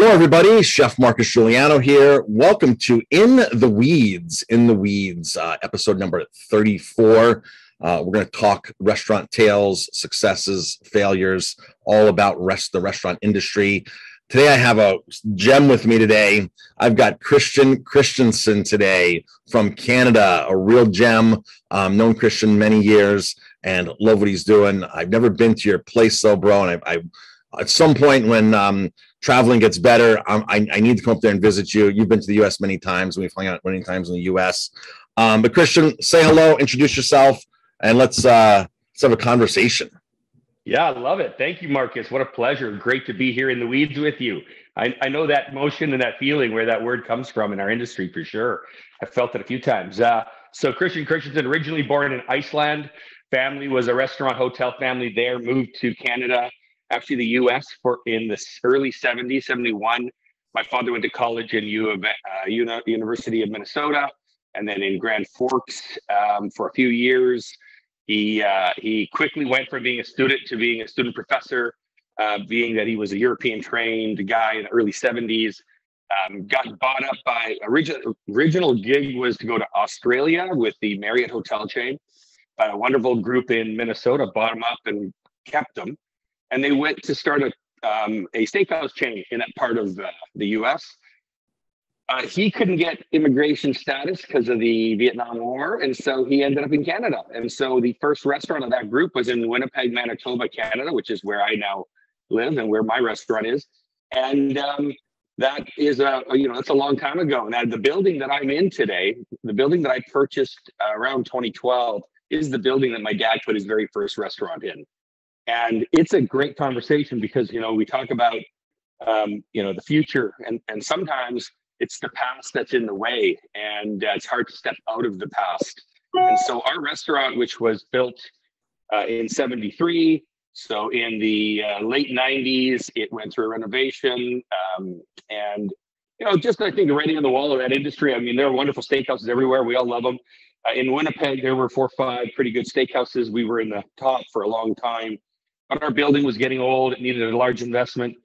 Hello, everybody. Chef Marcus Guiliano here. Welcome to In the Weeds, In the Weeds, uh, episode number 34. Uh, we're going to talk restaurant tales, successes, failures, all about rest the restaurant industry. Today, I have a gem with me today. I've got Christian Christensen today from Canada, a real gem. Um, known Christian many years and love what he's doing. I've never been to your place though, bro, and I, I at some point when um, traveling gets better, um, I, I, need to come up there and visit you. You've been to the U.S. many times. We've hung out many times in the U.S. Um, but Christian, say hello, introduce yourself, and let's uh, let's have a conversation. Yeah, I love it. Thank you, Marcus. What a pleasure. Great to be here in the weeds with you. I, I know that motion and that feeling where that word comes from in our industry for sure. I've felt it a few times. Uh, so Christian Christensen, originally born in Iceland, family was a restaurant hotel family there, moved to Canada, actually the US for in the early 70s, 71. My father went to college in U of, uh, University of Minnesota and then in Grand Forks um, for a few years. He, uh, he quickly went from being a student to being a student professor, uh, being that he was a European trained guy in the early 70s. Um, got bought up by original original gig was to go to Australia with the Marriott hotel chain but a wonderful group in Minnesota, bought them up and kept them. And they went to start a, um, a steakhouse chain in that part of uh, the US. Uh, he couldn't get immigration status because of the Vietnam War. And so he ended up in Canada. And so the first restaurant of that group was in Winnipeg, Manitoba, Canada, which is where I now live and where my restaurant is. And um, that is a, you know, that's a long time ago. Now, the building that I'm in today, the building that I purchased uh, around 2012, is the building that my dad put his very first restaurant in. And it's a great conversation because, you know, we talk about, um, you know, the future and, and sometimes it's the past that's in the way and uh, it's hard to step out of the past. And so our restaurant, which was built uh, in 73, so in the uh, late 90s, it went through a renovation. Um, and, you know, just I think the writing on the wall of that industry, I mean, there are wonderful steakhouses everywhere. We all love them. Uh, in Winnipeg, there were four or five pretty good steakhouses. We were in the top for a long time, but our building was getting old. It needed a large investment.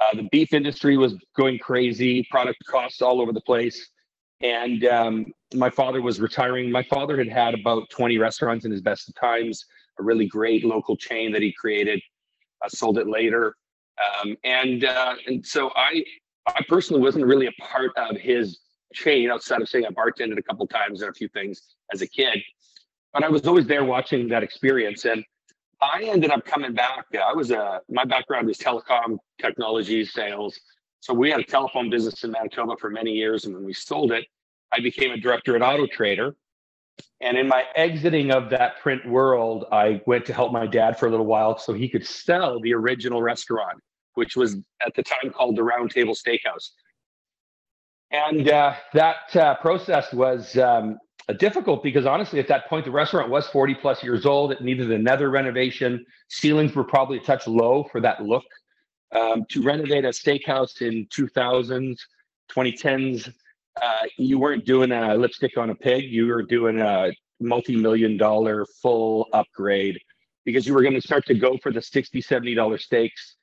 Uh, the beef industry was going crazy, product costs all over the place. And um, my father was retiring. My father had had about 20 restaurants in his best of times, a really great local chain that he created, uh, sold it later. Um, and uh, and so I I personally wasn't really a part of his chain outside of saying I bartended a couple times and a few things as a kid. But I was always there watching that experience. And I ended up coming back. I was a, my background is telecom technology sales. So we had a telephone business in Manitoba for many years. And when we sold it, I became a director at Auto Trader. And in my exiting of that print world, I went to help my dad for a little while so he could sell the original restaurant, which was at the time called the Round Table Steakhouse. And uh, that uh, process was um, difficult because honestly, at that point, the restaurant was 40 plus years old. It needed another renovation. Ceilings were probably a touch low for that look. Um, to renovate a steakhouse in 2000s, 2010s, uh, you weren't doing a lipstick on a pig. You were doing a multi-million dollar full upgrade because you were going to start to go for the 60 $70 steaks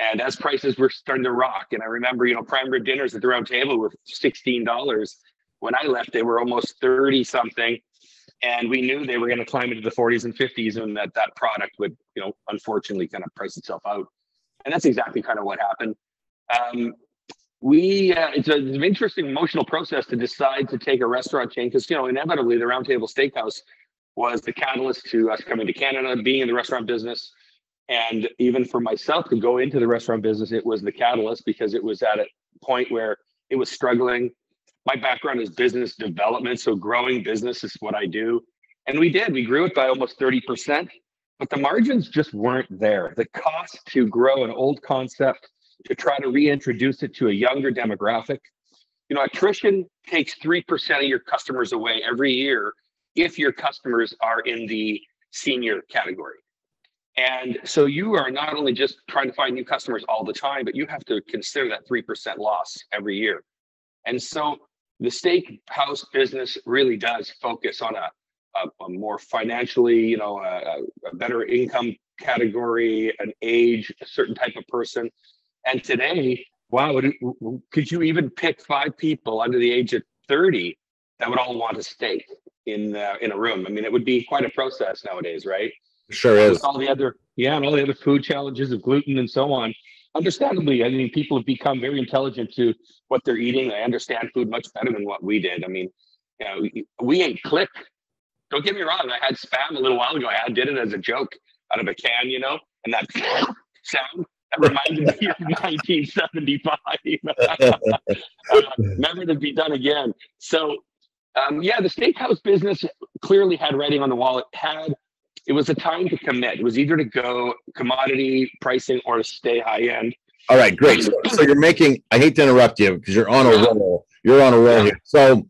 and as prices were starting to rock, and I remember, you know, prime rib dinners at the round table were $16. When I left, they were almost 30 something. And we knew they were going to climb into the 40s and 50s and that that product would, you know, unfortunately kind of price itself out. And that's exactly kind of what happened. Um, we uh, it's, a, it's, an interesting emotional process to decide to take a restaurant chain because you know inevitably the roundtable steakhouse was the catalyst to us coming to canada being in the restaurant business and even for myself to go into the restaurant business, it was the catalyst because it was at a point where it was struggling. My background is business development. So growing business is what I do. And we did, we grew it by almost 30%, but the margins just weren't there. The cost to grow an old concept, to try to reintroduce it to a younger demographic. You know, attrition takes 3% of your customers away every year if your customers are in the senior category. And so you are not only just trying to find new customers all the time, but you have to consider that 3% loss every year. And so the steak house business really does focus on a, a, a more financially, you know, a, a, better income category, an age, a certain type of person. And today, Wow. Could you even pick five people under the age of 30 that would all want a steak in uh, in a room? I mean, it would be quite a process nowadays, right? Sure is. With all the other, yeah, and all the other food challenges of gluten and so on. Understandably, I mean, people have become very intelligent to what they're eating. They understand food much better than what we did. I mean, you know, we ain't click. Don't get me wrong. I had spam a little while ago. I did it as a joke out of a can, you know, and that sound that reminded me of 1975. uh, never to be done again. So, um, yeah, the steakhouse business clearly had writing on the wall. It had, it was a time to commit. It was either to go commodity pricing or to stay high end. All right, great. So, so you're making. I hate to interrupt you because you're on a roll. You're on a roll here. So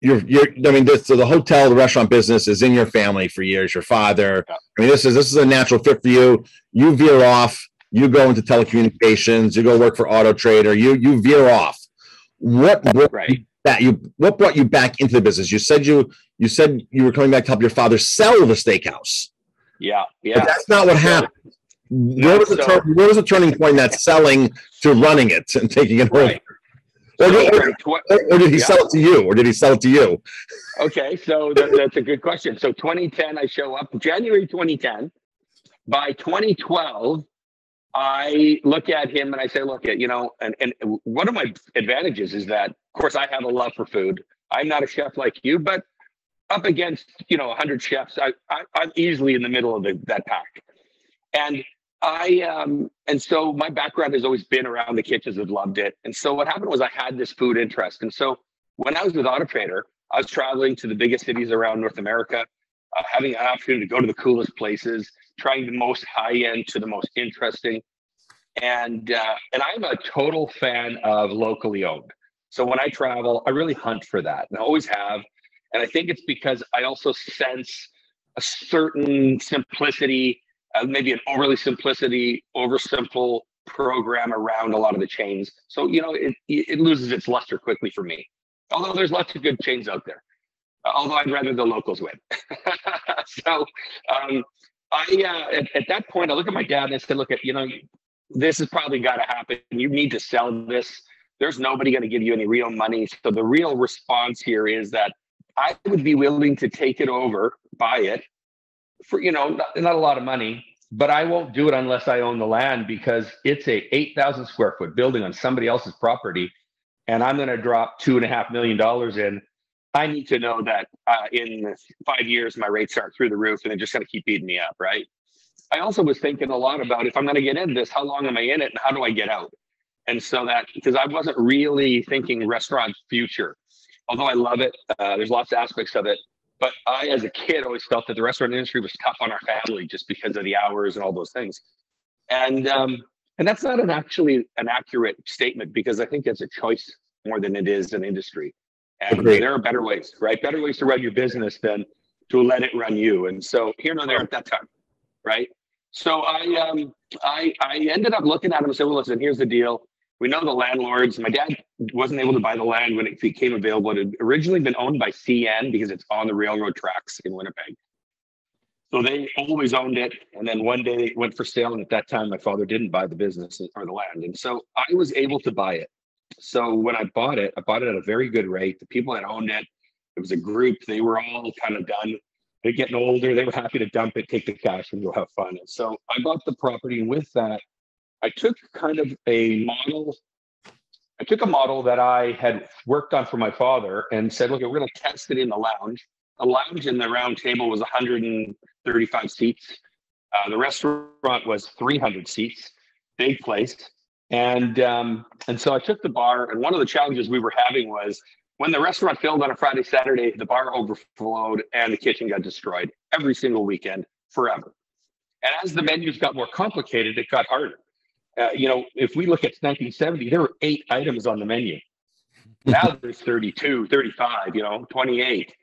you're you're I mean this so the hotel the restaurant business is in your family for years your father I mean this is this is a natural fit for you you veer off you go into telecommunications you go work for Auto Trader you you veer off what brought right. That you what brought you back into the business you said you you said you were coming back to help your father sell the steakhouse yeah yeah but that's not what happened where was, the turn, where was the turning point that selling to running it and taking it right. over or did, or, or did he yeah. sell it to you? Or did he sell it to you? Okay, so that, that's a good question. So 2010, I show up January 2010. By 2012, I look at him and I say, look at, you know, and, and one of my advantages is that, of course, I have a love for food. I'm not a chef like you, but up against, you know, 100 chefs, I, I, I'm easily in the middle of the, that pack. And I um and so my background has always been around the kitchens. I've loved it. And so what happened was I had this food interest. And so when I was with Auto Trader, I was traveling to the biggest cities around North America, uh, having an opportunity to go to the coolest places, trying the most high end to the most interesting. And uh, and I'm a total fan of locally owned. So when I travel, I really hunt for that, and I always have. And I think it's because I also sense a certain simplicity uh, maybe an overly simplicity, oversimple program around a lot of the chains. So you know, it it loses its luster quickly for me. Although there's lots of good chains out there. Although I'd rather the locals win. so um, I uh, at, at, that point I look at my dad and I said, look at you know, this has probably got to happen. You need to sell this. There's nobody going to give you any real money. So the real response here is that I would be willing to take it over, buy it, for you know not, not, a lot of money but i won't do it unless i own the land because it's a 8000 square foot building on somebody else's property and i'm going to drop two and a half million dollars in i need to know that uh, in five years my rates aren't through the roof and they're just going to keep beating me up right i also was thinking a lot about if i'm going to get in this how long am i in it and how do i get out and so that because i wasn't really thinking restaurant future although i love it uh, there's lots of aspects of it but I, as a kid, always felt that the restaurant industry was tough on our family just because of the hours and all those things. And um, and that's not an actually an accurate statement because I think it's a choice more than it is an industry. And Agreed. there are better ways, right? Better ways to run your business than to let it run you. And so here and there at that time, right? So I um I I ended up looking at him and said, well, listen, here's the deal. We know the landlords. My dad wasn't able to buy the land when it became available. It had originally been owned by CN because it's on the railroad tracks in Winnipeg. So they always owned it. And then one day it went for sale. And at that time, my father didn't buy the business or the land. And so I was able to buy it. So when I bought it, I bought it at a very good rate. The people that owned it, it was a group, they were all kind of done. They're getting older. They were happy to dump it, take the cash, and go have fun. And so I bought the property. And with that, I took kind of a model. I took a model that I had worked on for my father and said, look, we're going to test it in the lounge. The lounge in the round table was 135 seats. Uh, the restaurant was 300 seats, big place. And um, and so I took the bar, and one of the challenges we were having was when the restaurant filled on a Friday, Saturday, the bar overflowed and the kitchen got destroyed every single weekend forever. And as the menus got more complicated, it got harder. Uh, you know, if we look at 1970, there were eight items on the menu. Now there's 32, 35, you know, 28.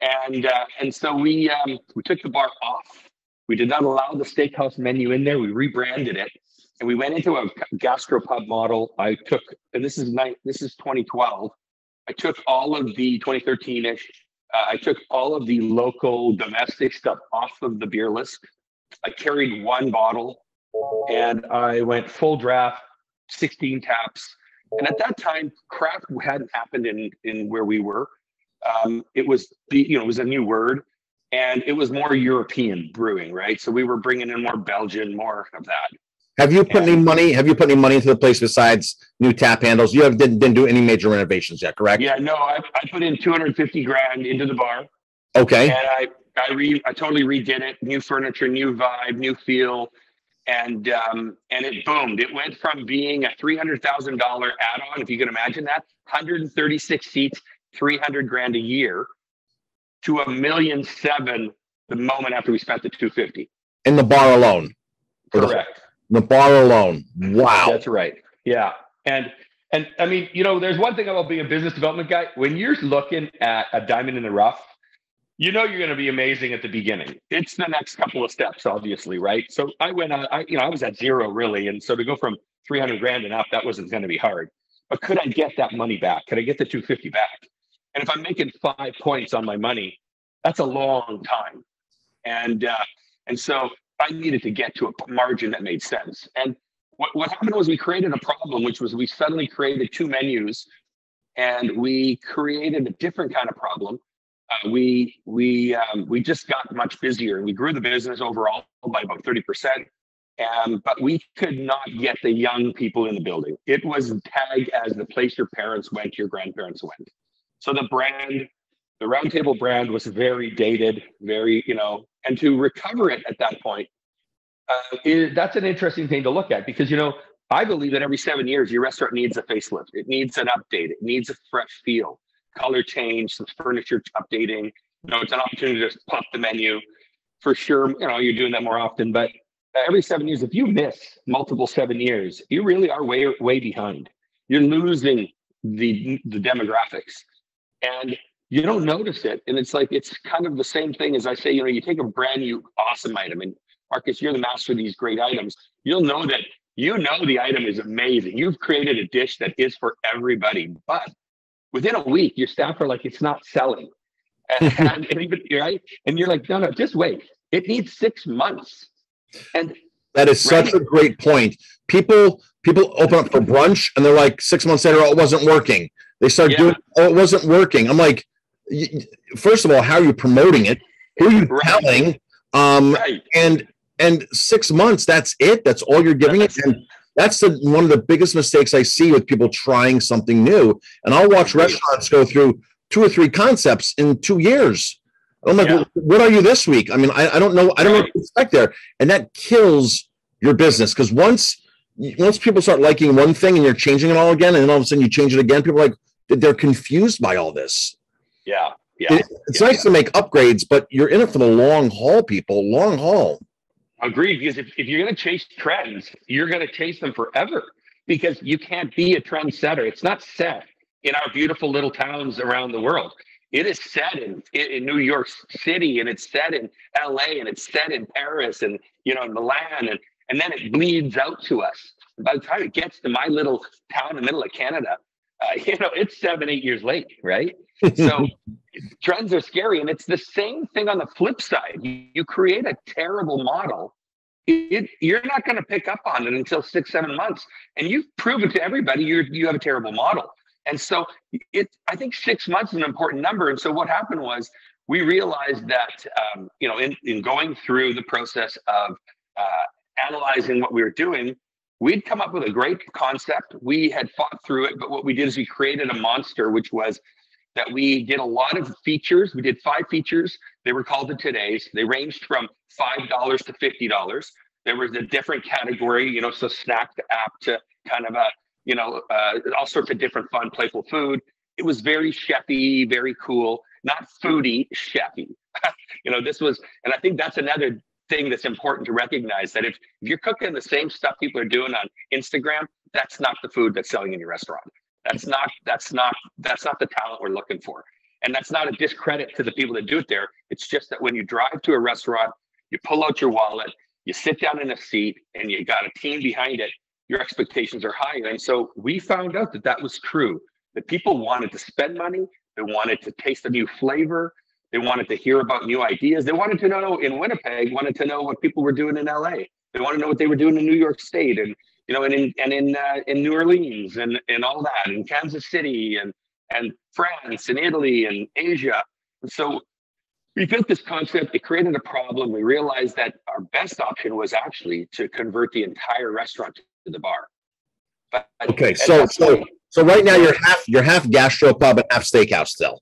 And uh, and so we um, we took the bar off. We did not allow the steakhouse menu in there. We rebranded it, and we went into a gastropub model. I took, and this is night. This is 2012. I took all of the 2013ish. Uh, I took all of the local domestic stuff off of the beer list. I carried one bottle and I went full draft 16 taps. And at that time, craft hadn't happened in in where we were. Um, it was the you know it was a new word, and it was more European brewing, right? So we were bringing in more Belgian, more of that. Have you put any money? Have you put any money into the place besides new tap handles? You have didn't, didn't do any major renovations yet, correct? Yeah, no, I, I put in 250 grand into the bar. Okay. And I I re I totally redid it. New furniture, new vibe, new feel, and um, and it boomed. It went from being a three hundred thousand dollar add on, if you can imagine that, 136 seats, 300 grand a year, to a million seven the moment after we spent the 250. In the bar alone. Correct. The, bar alone. Wow. That's right. Yeah. And and I mean, you know, there's one thing about being a business development guy. When you're looking at a diamond in the rough, you know you're going to be amazing at the beginning. It's the next couple of steps, obviously, right? So I went on, I, you know, I was at zero really. And so to go from 300 grand and up, that wasn't going to be hard. But could I get that money back? Could I get the 250 back? And if I'm making five points on my money, that's a long time. And, uh, and so I needed to get to a margin that made sense. And what, what happened was we created a problem, which was we suddenly created two menus and we created a different kind of problem uh, we we um, we just got much busier. And we grew the business overall by about thirty percent, um, but we could not get the young people in the building. It was tagged as the place your parents went, your grandparents went. So the brand, the Roundtable brand, was very dated, very you know, and to recover it at that point, uh, is, that's an interesting thing to look at because you know I believe that every seven years your restaurant needs a facelift. It needs an update. It needs a fresh feel color change, some furniture updating. You know, it's an opportunity to pop the menu. For sure, you know, you're doing that more often, but every seven years, if you miss multiple seven years, you really are way way behind. You're losing the the demographics, and you don't notice it. And it's like it's kind of the same thing as I say. You know, you take a brand new awesome item, and Marcus, you're the master of these great items. You'll know that you know the item is amazing. You've created a dish that is for everybody, but within a week, your staff are like, it's not selling. And, and, even, right? And you're like, no, no, just wait. It needs six months. And that is such right? a great point. People people open up for brunch and they're like six months later, oh, it wasn't working. They start yeah. doing, oh, it wasn't working. I'm like, first of all, how are you promoting it? Who are you right. telling? Um, right. And and six months, that's it. That's all you're giving it. And that's the one of the biggest mistakes I see with people trying something new. And I'll watch restaurants go through two or three concepts in two years. I'm like, yeah. what are you this week? I mean, I, I don't know. I don't know what to expect there. And that kills your business because once once people start liking one thing and you're changing it all again, and then all of a sudden you change it again, people are like they're confused by all this. Yeah. Yeah. It, it's yeah, nice yeah. to make upgrades, but you're in it for the long haul, people. Long haul. Agreed. Because if, if you're going to chase trends, you're going to chase them forever because you can't be a trendsetter. It's not set in our beautiful little towns around the world. It is set in, in New York City and it's set in LA and it's set in Paris and, you know, Milan. And, and then it bleeds out to us. By the time it gets to my little town in the middle of Canada, uh, you know, it's seven, eight years late, right? So trends are scary. And it's the same thing on the flip side. You, you create a terrible model, it, you're not going to pick up on it until six, seven months. And you've proven to everybody you you have a terrible model. And so it, I think six months is an important number. And so what happened was we realized that, um, you know, in, in going through the process of uh, analyzing what we were doing, we'd come up with a great concept. We had fought through it, but what we did is we created a monster, which was that we did a lot of features. We did five features. They were called the Todays. They ranged from $5 to $50. There was a different category, you know, so snack to app to kind of a, you know, uh, all sorts of different fun, playful food. It was very chefy, very cool, not foodie, chefy. you know, this was, and I think that's another thing that's important to recognize that if, if you're cooking the same stuff people are doing on Instagram, that's not the food that's selling in your restaurant. That's not that's not that's not the talent we're looking for. And that's not a discredit to the people that do it there. It's just that when you drive to a restaurant, you pull out your wallet, you sit down in a seat, and you got a team behind it, your expectations are higher. And so we found out that that was true, that people wanted to spend money, they wanted to taste a new flavor, they wanted to hear about new ideas. They wanted to know in Winnipeg, wanted to know what people were doing in LA. They wanted to know what they were doing in New York State and you know, and in and in uh, in New Orleans and and all that, in Kansas City and and France and Italy and Asia. And so we built this concept. It created a problem. We realized that our best option was actually to convert the entire restaurant to the bar. But okay, so so point, so right now you're half you're half gastropub and half steakhouse still,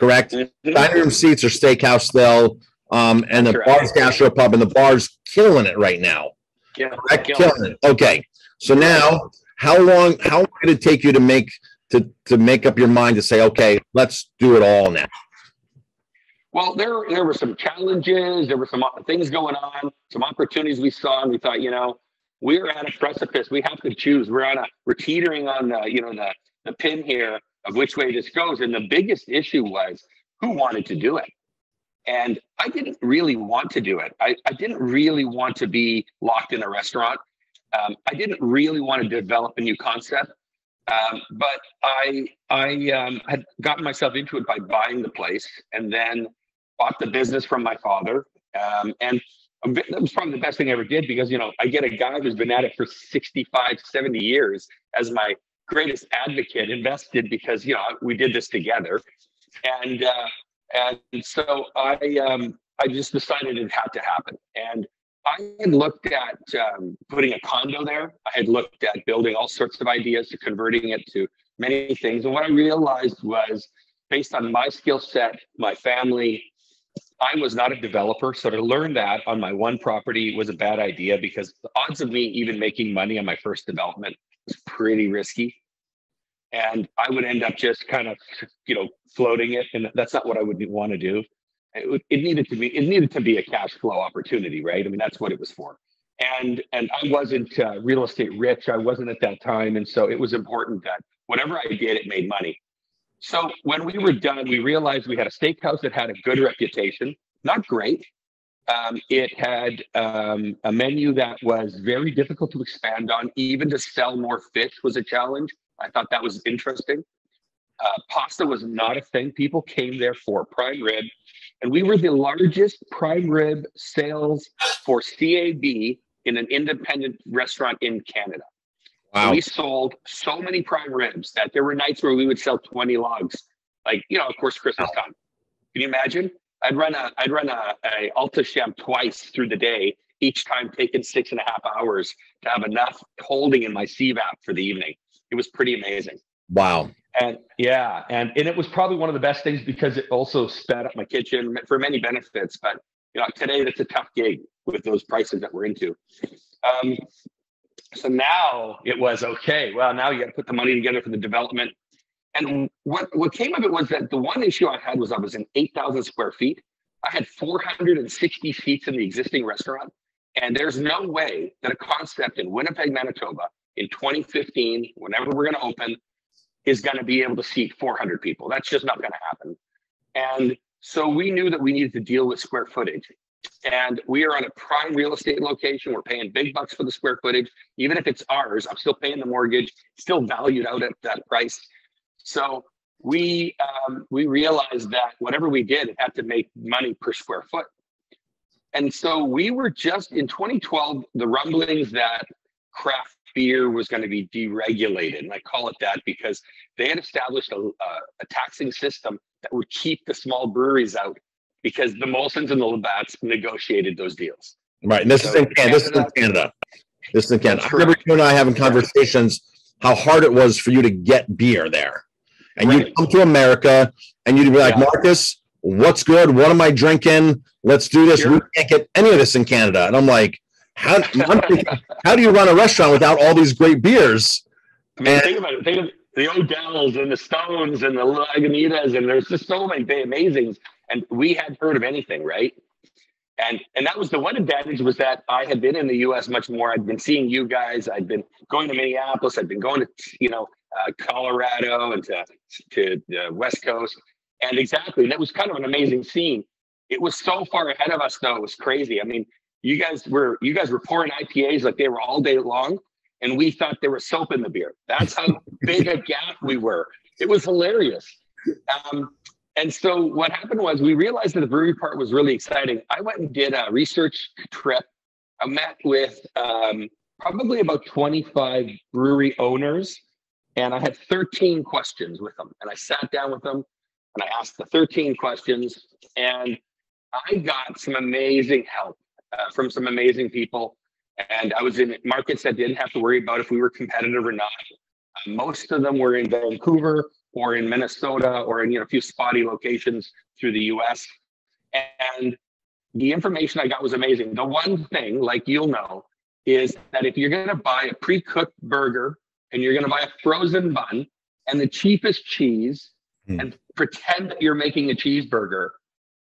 correct? Mm-hmm. Dining room seats are steakhouse still, um, and the bar's gastropub, and the bar's killing it right now. Yeah, correct? killing it. Okay, so now how long how long did it take you to make to to make up your mind to say, okay, let's do it all now? Well, there there were some challenges, there were some uh, things going on, some opportunities we saw, and we thought, you know, we're at a precipice. We have to choose. We're on a we're teetering on the you know the the pin here of which way this goes. And the biggest issue was who wanted to do it. And I didn't really want to do it. I, I didn't really want to be locked in a restaurant. Um, I didn't really want to develop a new concept. Um, but I I um, had gotten myself into it by buying the place and then bought the business from my father. Um, and that was probably the best thing I ever did because, you know, I get a guy who's been at it for 65, 70 years as my greatest advocate invested because, you know, we did this together. And, uh, and so I, um, I just decided it had to happen. And I had looked at um, putting a condo there. I had looked at building all sorts of ideas to converting it to many things. And what I realized was based on my skill set, my family, I was not a developer. So to learn that on my one property was a bad idea because the odds of me even making money on my first development was pretty risky. And I would end up just kind of, you know, floating it. And that's not what I would want to do. It, it needed to be, it needed to be a cash flow opportunity, right? I mean, that's what it was for. And, and I wasn't uh, real estate rich. I wasn't at that time. And so it was important that whatever I did, it made money. So when we were done, we realized we had a steakhouse that had a good reputation, not great. Um, it had um, a menu that was very difficult to expand on. Even to sell more fish was a challenge. I thought that was interesting. Uh, pasta was not a thing. People came there for prime rib, and we were the largest prime rib sales for CAB in an independent restaurant in Canada. Wow. We sold so many prime ribs that there were nights where we would sell 20 logs. Like, you know, of course, Christmas time. Can you imagine? I'd run a I'd run a, a Alto-Shaam twice through the day, each time taking six and a half hours to have enough holding in my CVAP for the evening. It was pretty amazing. Wow. And yeah, and and it was probably one of the best things because it also sped up my kitchen for many benefits. But you know, today that's a tough gig with those prices that we're into. Um, so now it was okay. Well, now you got to put the money together for the development. And what what came of it was that the one issue I had was I was in 8,000 square feet. I had 460 seats in the existing restaurant. And there's no way that a concept in Winnipeg, Manitoba in 2015, whenever we're going to open, is going to be able to seat 400 people. That's just not going to happen. And so we knew that we needed to deal with square footage. And we are on a prime real estate location. We're paying big bucks for the square footage. Even if it's ours, I'm still paying the mortgage, still valued out at that price. So we um, we realized that whatever we did, it had to make money per square foot. And so we were just in 2012, the rumblings that craft beer was going to be deregulated. And I call it that because they had established a, a, a taxing system that would keep the small breweries out because the Molsons and the Labatts negotiated those deals. Right. And this so is in Canada. This is in Canada. This is in Canada. I remember you and I having conversations how hard it was for you to get beer there. And right. you'd come to America and you'd be like, yeah. Marcus, what's good? What am I drinking? Let's do this. Sure. We can't get any of this in Canada. And I'm like, how, thinking, how do you run a restaurant without all these great beers? I mean, and, think about it. Think of the Odells and the Stones and the Lagunitas, and there's just so many amazing and we hadn't heard of anything, right? And and that was the one advantage was that I had been in the U.S. much more. I'd been seeing you guys. I'd been going to Minneapolis. I'd been going to you know uh, Colorado and to to the West Coast. And exactly, that was kind of an amazing scene. It was so far ahead of us, though. It was crazy. I mean, you guys were you guys were pouring IPAs like they were all day long, and we thought there was soap in the beer. That's how big a gap we were. It was hilarious. Um, and so what happened was we realized that the brewery part was really exciting. I went and did a research trip. I met with um, probably about 25 brewery owners, and I had 13 questions with them. And I sat down with them and I asked the 13 questions, and I got some amazing help uh, from some amazing people. And I was in markets that didn't have to worry about if we were competitive or not. Uh, most of them were in Vancouver or in Minnesota or in you know a few spotty locations through the US. And the information I got was amazing. The one thing, like you'll know, is that if you're going to buy a pre-cooked burger and you're going to buy a frozen bun and the cheapest cheese mm. and pretend that you're making a cheeseburger,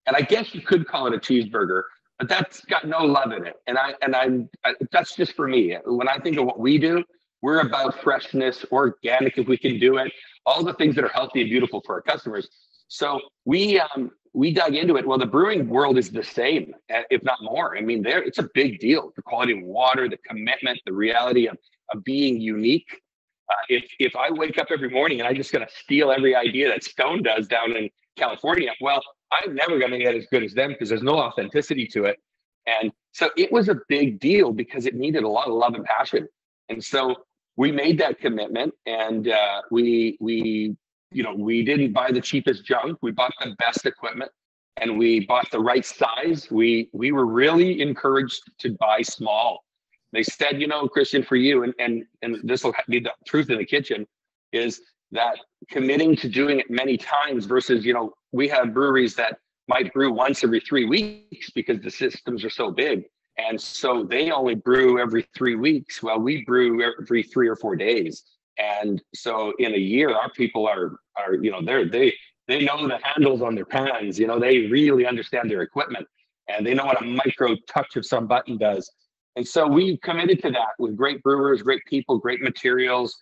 and I guess you could call it a cheeseburger, but that's got no love in it. And I and I'm I, that's just for me. When I think of what we do, we're about freshness, organic if we can do it, all the things that are healthy and beautiful for our customers. So we um, we dug into it. Well, the brewing world is the same, eh, if not more. I mean, there it's a big deal. The quality of water, the commitment, the reality of, of being unique. Uh, if if I wake up every morning and I'm just to steal every idea that Stone does down in California, well, I'm never going to get as good as them because there's no authenticity to it. And so it was a big deal because it needed a lot of love and passion. And so we made that commitment, and uh, we we you know, we didn't buy the cheapest junk. We bought the best equipment and we bought the right size. We we were really encouraged to buy small. They said, you know, Christian, for you, and and and this will be the truth in the kitchen, is that committing to doing it many times versus, you know, we have breweries that might brew once every three weeks because the systems are so big. And so they only brew every three weeks. Well, we brew every three or four days. And so in a year, our people are are you know they're they they know the handles on their pans. You know they really understand their equipment and they know what a micro touch of some button does. And so we committed to that with great brewers, great people, great materials.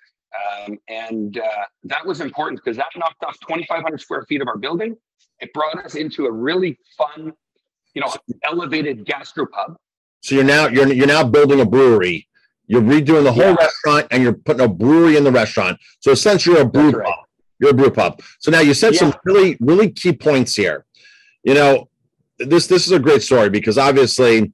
Um, and uh, that was important because that knocked off 2,500 square feet of our building. It brought us into a really fun, you know, elevated gastropub. So you're now you're you're now building a brewery you're redoing the whole yeah. restaurant and you're putting a brewery in the restaurant. So essentially, you're a brew right. pub. You're a brew pub. So now you said yeah. some really, really key points here. You know, this this is a great story because obviously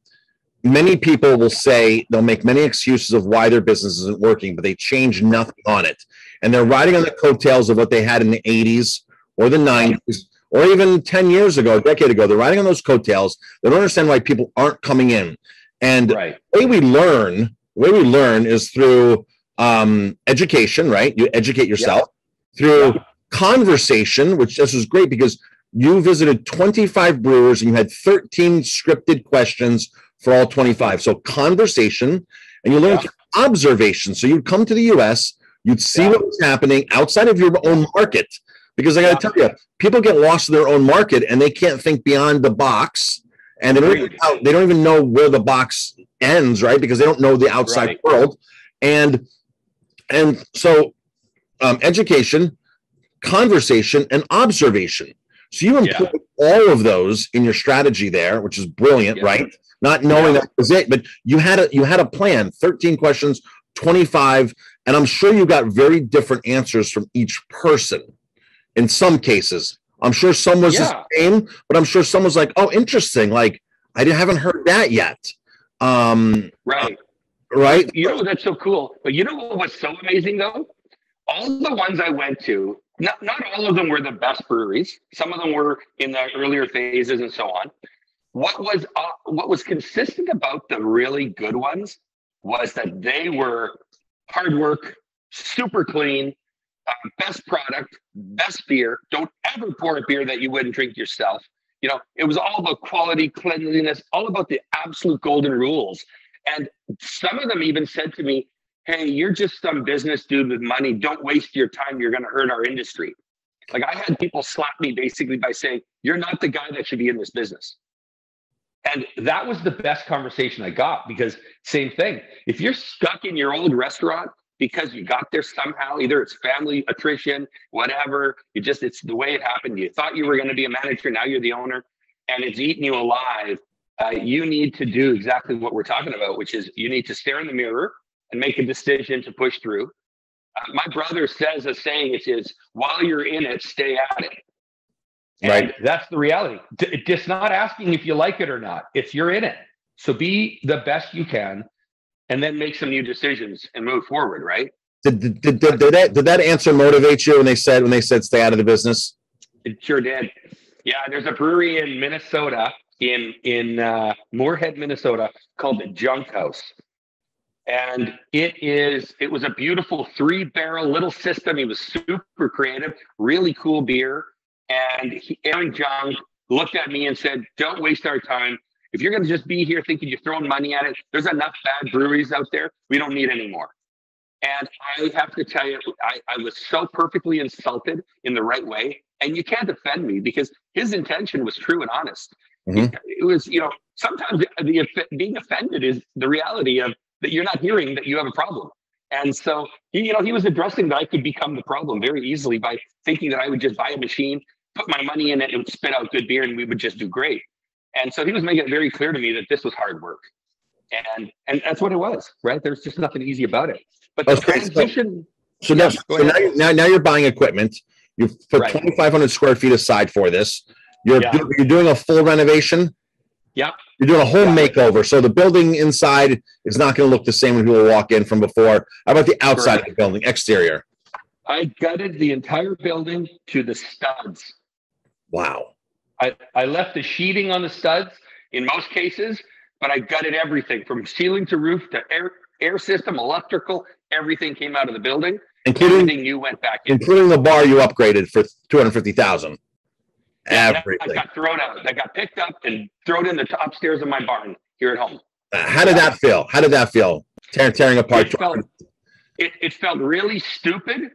many people will say they'll make many excuses of why their business isn't working, but they change nothing on it. And they're riding on the coattails of what they had in the 80s or the 90s or even 10 years ago, a decade ago. They're riding on those coattails. They don't understand why people aren't coming in. And right. the way we learn the way we learn is through um, education, right? You educate yourself through conversation, which this is great because you visited 25 brewers and you had 13 scripted questions for all 25. So conversation, and you learn yeah. observation. So you'd come to the US, you'd see yeah. what was happening outside of your own market. Because I got to tell you, people get lost in their own market and they can't think beyond the box, and they don't, even, they don't even know where the box ends, right? Because they don't know the outside right. world. And and so um, education, conversation, and observation. So you employ yeah. All of those in your strategy there, which is brilliant, yeah. right? Not knowing yeah. that was it, but you had a you had a plan, 13 questions, 25, and I'm sure you got very different answers from each person in some cases. I'm sure some was the same, but I'm sure some was like, oh, interesting. Like I haven't heard that yet. Um, right. Right. You know, that's so cool. But you know what was so amazing though? All the ones I went to, not, not all of them were the best breweries. Some of them were in the earlier phases and so on. What was uh, what was consistent about the really good ones was that they were hard work, super clean, uh, best product, best beer. Don't ever pour a beer that you wouldn't drink yourself. You know, it was all about quality, cleanliness, all about the absolute golden rules. And some of them even said to me, Hey, you're just some business dude with money. Don't waste your time. You're going to hurt our industry. Like I had people slap me basically by saying, You're not the guy that should be in this business. And that was the best conversation I got because, same thing. If you're stuck in your old restaurant because you got there somehow. Either it's family attrition, whatever. You just it's the way it happened. You thought you were going to be a manager, now you're the owner, and it's eating you alive. Uh, you need to do exactly what we're talking about, which is you need to stare in the mirror and make a decision to push through. Uh, my brother says a saying, which is, while you're in it, stay at it. And right. That's the reality. It's not asking if you like it or not. It's you're in it. So be the best you can and then make some new decisions and move forward, right? Did, did, did, did, did that did that answer motivate you when they said when they said stay out of the business? It sure did. Yeah, there's a brewery in Minnesota, in in uh, Moorhead, Minnesota, called the Junk House, and it is it was a beautiful three barrel little system. He was super creative, really cool beer, and he, Aaron Junk looked at me and said, "Don't waste our time. If you're going to just be here thinking you're throwing money at it, there's enough bad breweries out there. We don't need any more." And I have to tell you, I, I was so perfectly insulted in the right way. And you can't defend me because his intention was true and honest. Mm-hmm. It was, you know, sometimes the, the, being offended is the reality of that you're not hearing that you have a problem. And so, he, you know, he was addressing that I could become the problem very easily by thinking that I would just buy a machine, put my money in it, it would spit out good beer, and we would just do great. And so he was making it very clear to me that this was hard work, and and that's what it was. Right? There's just nothing easy about it. But the okay, transition. So, so, yeah, now, so now, now, now you're buying equipment. You put right. 2,500 square feet aside for this. You're yeah. you're doing a full renovation. Yeah. You're doing a whole yeah. makeover. So the building inside is not going to look the same when people walk in from before. How about the outside Correct. of the building, exterior? I gutted the entire building to the studs. Wow. I, I left the sheeting on the studs in most cases, but I gutted everything from ceiling to roof to air air system, electrical, everything came out of the building. Including everything you went back in. Including the bar you upgraded for two hundred fifty thousand. Everything. That got thrown out. That got picked up and thrown in the top stairs of my barn here at home. Uh, how did that feel? How did that feel? Tearing, tearing apart. It felt, it, it felt really stupid,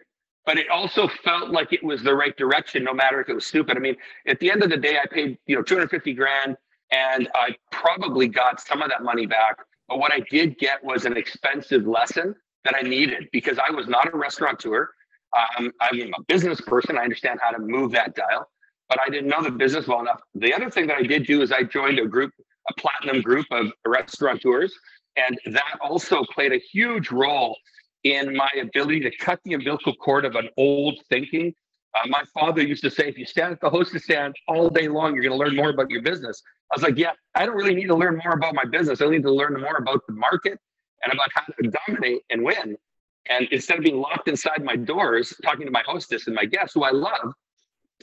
but it also felt like it was the right direction, no matter if it was stupid. I mean, at the end of the day, I paid you know 250 grand, and I probably got some of that money back. But what I did get was an expensive lesson that I needed because I was not a restaurateur. Um, I'm a business person. I understand how to move that dial but I didn't know the business well enough. The other thing that I did do is I joined a group, a platinum group of restaurateurs, and that also played a huge role in my ability to cut the umbilical cord of an old thinking. Uh, my father used to say, if you stand at the hostess stand all day long, you're going to learn more about your business. I was like, yeah, I don't really need to learn more about my business. I need to learn more about the market and about how to dominate and win. And instead of being locked inside my doors, talking to my hostess and my guests, who I love,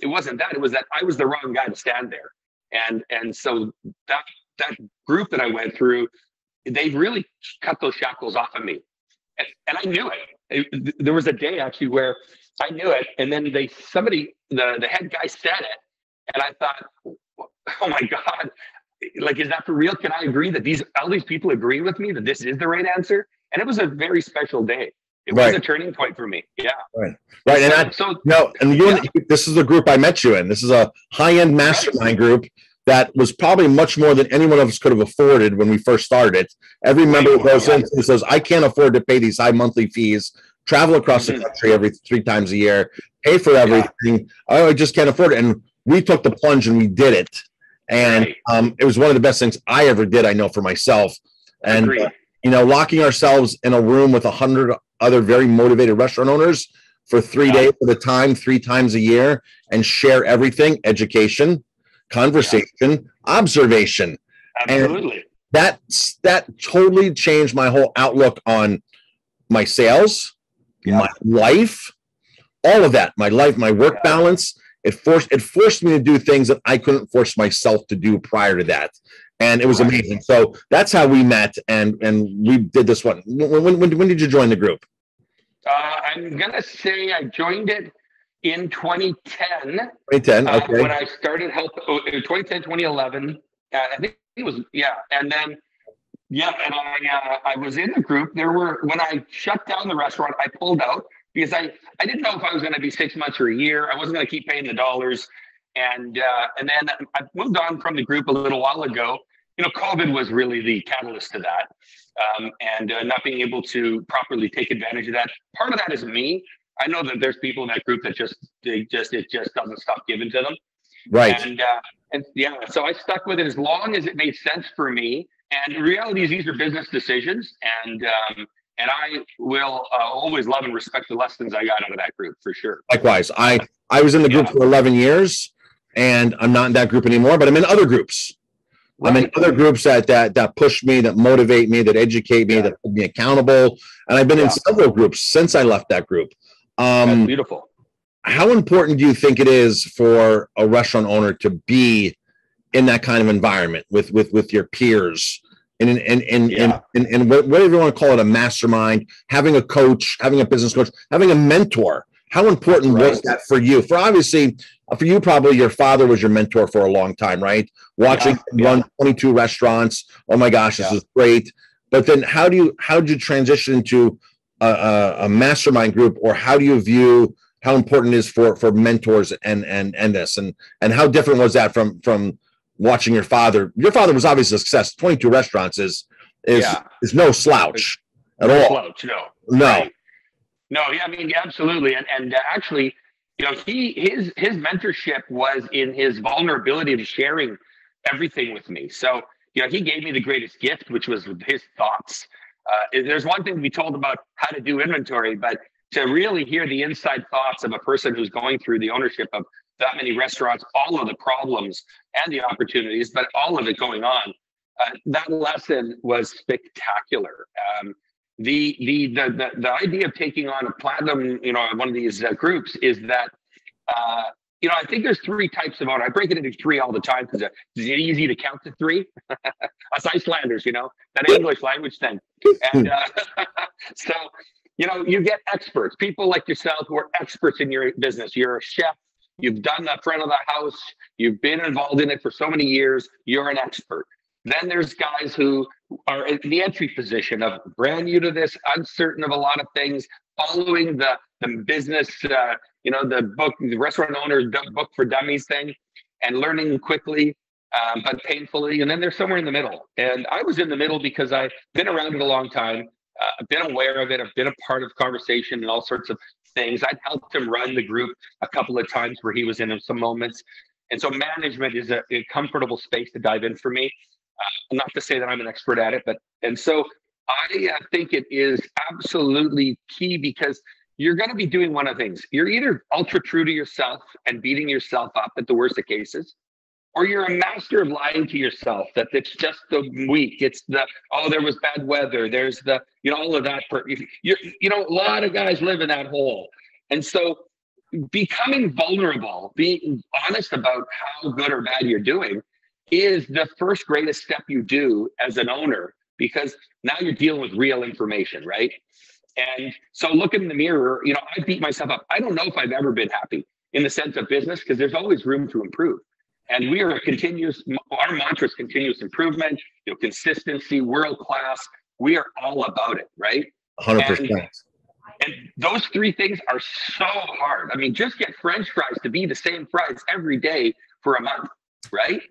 it wasn't that. It was that I was the wrong guy to stand there. And and so that that group that I went through, they really cut those shackles off of me. And, and I knew it. it. There was a day actually where I knew it, and then they somebody the the head guy said it, and I thought, oh my god, like is that for real? Can I agree that these all these people agree with me that this is the right answer? And it was a very special day it right. was a turning point for me. Yeah. Right. Right. So, and I, so no, and you, yeah. this is the group I met you in. This is a high end mastermind right. group that was probably much more than any one of us could have afforded when we first started. Every member goes yeah. in and says, I can't afford to pay these high monthly fees, travel across mm-hmm. the country every three times a year, pay for everything. Yeah. Oh, I just can't afford it. And we took the plunge and we did it. And right. um, it was one of the best things I ever did, I know for myself. And, uh, you know, locking ourselves in a room with a hundred other very motivated restaurant owners for three yeah. days at a time, three times a year, and share everything education, conversation, yeah. observation. Absolutely. And that, that totally changed my whole outlook on my sales, yeah. my life, all of that, my life, my work balance. It forced it forced me to do things that I couldn't force myself to do prior to that and it was amazing. So that's how we met, and and we did this one. When when, when did you join the group? Uh, I'm gonna say I joined it in 2010. 2010, uh, okay. Uh, when I started health, oh, 2010, 2011. Uh, I think it was yeah, and then yeah, and I uh, I was in the group. There were when I shut down the restaurant, I pulled out because I I didn't know if I was going to be six months or a year. I wasn't going to keep paying the dollars, and uh, and then I moved on from the group a little while ago, you know, COVID was really the catalyst to that, um, and uh, not being able to properly take advantage of that. Part of that is me. I know that there's people in that group that just they just it just doesn't stop giving to them. Right. And uh, and yeah, so I stuck with it as long as it made sense for me. And the reality is, these are business decisions, and um, and I will uh, always love and respect the lessons I got out of that group for sure. Likewise, I I was in the group yeah. for 11 years, and I'm not in that group anymore, but I'm in other groups I'm in other groups that that that push me, that motivate me, that educate me, yeah. that hold me accountable. And I've been yeah. in several groups since I left that group. Um, That's beautiful. How important do you think it is for a restaurant owner to be in that kind of environment with with with your peers? And and and and, yeah. and, and, and whatever you want to call it, a mastermind, having a coach, having a business coach, having a mentor. How important right. was that for you? For obviously, uh, for you, probably your father was your mentor for a long time, right? Watching yeah, run yeah. 22 restaurants. Oh my gosh, this yeah. is great. But then, how do you how did you transition into a, a, mastermind group, or how do you view how important it is for for mentors and and and this and and how different was that from from watching your father? Your father was obviously a success. 22 restaurants is is is no slouch at no all. Slouch, no, no. Right. No, yeah, I mean, absolutely, and and uh, actually, you know, he his his mentorship was in his vulnerability to sharing everything with me. So, you know, he gave me the greatest gift, which was his thoughts. Uh, there's one thing to be told about how to do inventory, but to really hear the inside thoughts of a person who's going through the ownership of that many restaurants, all of the problems and the opportunities, but all of it going on, uh, that lesson was spectacular. Um, the, the the the idea of taking on a platinum, you know, one of these uh, groups is that, uh, you know, I think there's three types of owner. I break it into three all the time because it's easy to count to three. Us Icelanders, you know, that English language thing, and uh, so you know, you get experts, people like yourself who are experts in your business. You're a chef. You've done the front of the house. You've been involved in it for so many years. You're an expert. Then there's guys who are in the entry position of brand new to this, uncertain of a lot of things, following the the business, uh, you know, the book, the restaurant owner's book for dummies thing, and learning quickly, um, but painfully. And then there's somewhere in the middle. And I was in the middle because I've been around it a long time. Uh, I've been aware of it. I've been a part of conversation and all sorts of things. I've helped him run the group a couple of times where he was in some moments. And so management is a, a comfortable space to dive in for me. Uh, not to say that I'm an expert at it, but and so I uh, think it is absolutely key because you're going to be doing one of things. You're either ultra true to yourself and beating yourself up at the worst of cases, or you're a master of lying to yourself that it's just the week. It's the oh, there was bad weather. There's the you know all of that. Per, you you know a lot of guys live in that hole, and so becoming vulnerable, being honest about how good or bad you're doing, is the first greatest step you do as an owner because now you're dealing with real information, right? And so look in the mirror, you know, I beat myself up. I don't know if I've ever been happy in the sense of business because there's always room to improve. And we are a continuous, our mantra is continuous improvement, you know, consistency, world class. We are all about it, right? 100%. And, and those three things are so hard. I mean, just get French fries to be the same fries every day for a month, right?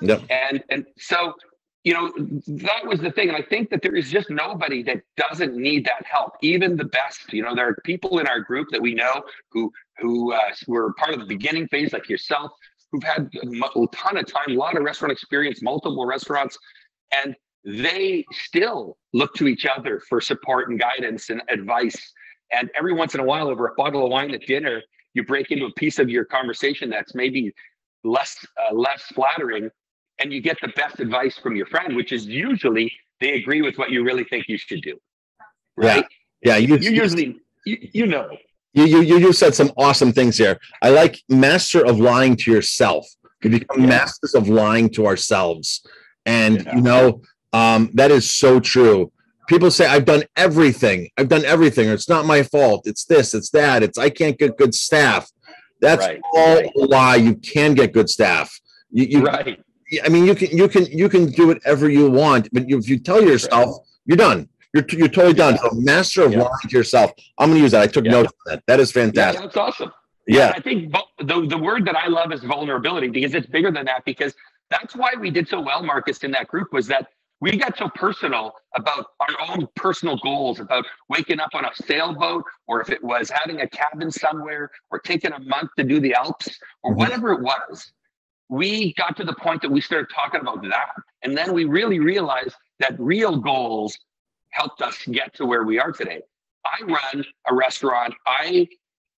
Yep. And and so you know that was the thing. And i think that there is just nobody that doesn't need that help even the best. You know there are people in our group that we know who who uh, were part of the beginning phase like yourself who've had a ton of time a lot of restaurant experience multiple restaurants and they still look to each other for support and guidance and advice. And every once in a while over a bottle of wine at dinner you break into a piece of your conversation that's maybe less uh, less flattering and you get the best advice from your friend, which is usually they agree with what you really think you should do. Right? Yeah. Yeah. You, you usually, you, you know. You, you, you said some awesome things here. I like master of lying to yourself. We become yeah. masters of lying to ourselves. And, yeah. you know, um, that is so true. People say, I've done everything. I've done everything. Or it's not my fault. It's this, it's that. It's I can't get good staff. That's right. all right. a lie. You can get good staff. You, you, right. I mean, you can you can you can do whatever you want, but if you tell yourself you're done, you're you're totally done. Yeah. So master of yeah. lying to yourself. I'm going to use that. I took yeah. notes of that. That is fantastic. Yeah, that's awesome. Yeah, I think the the word that I love is vulnerability because it's bigger than that. Because that's why we did so well, Marcus, in that group was that we got so personal about our own personal goals about waking up on a sailboat or if it was having a cabin somewhere or taking a month to do the alps or mm-hmm. whatever it was we got to the point that we started talking about that. And then we really realized that real goals helped us get to where we are today. I run a restaurant. I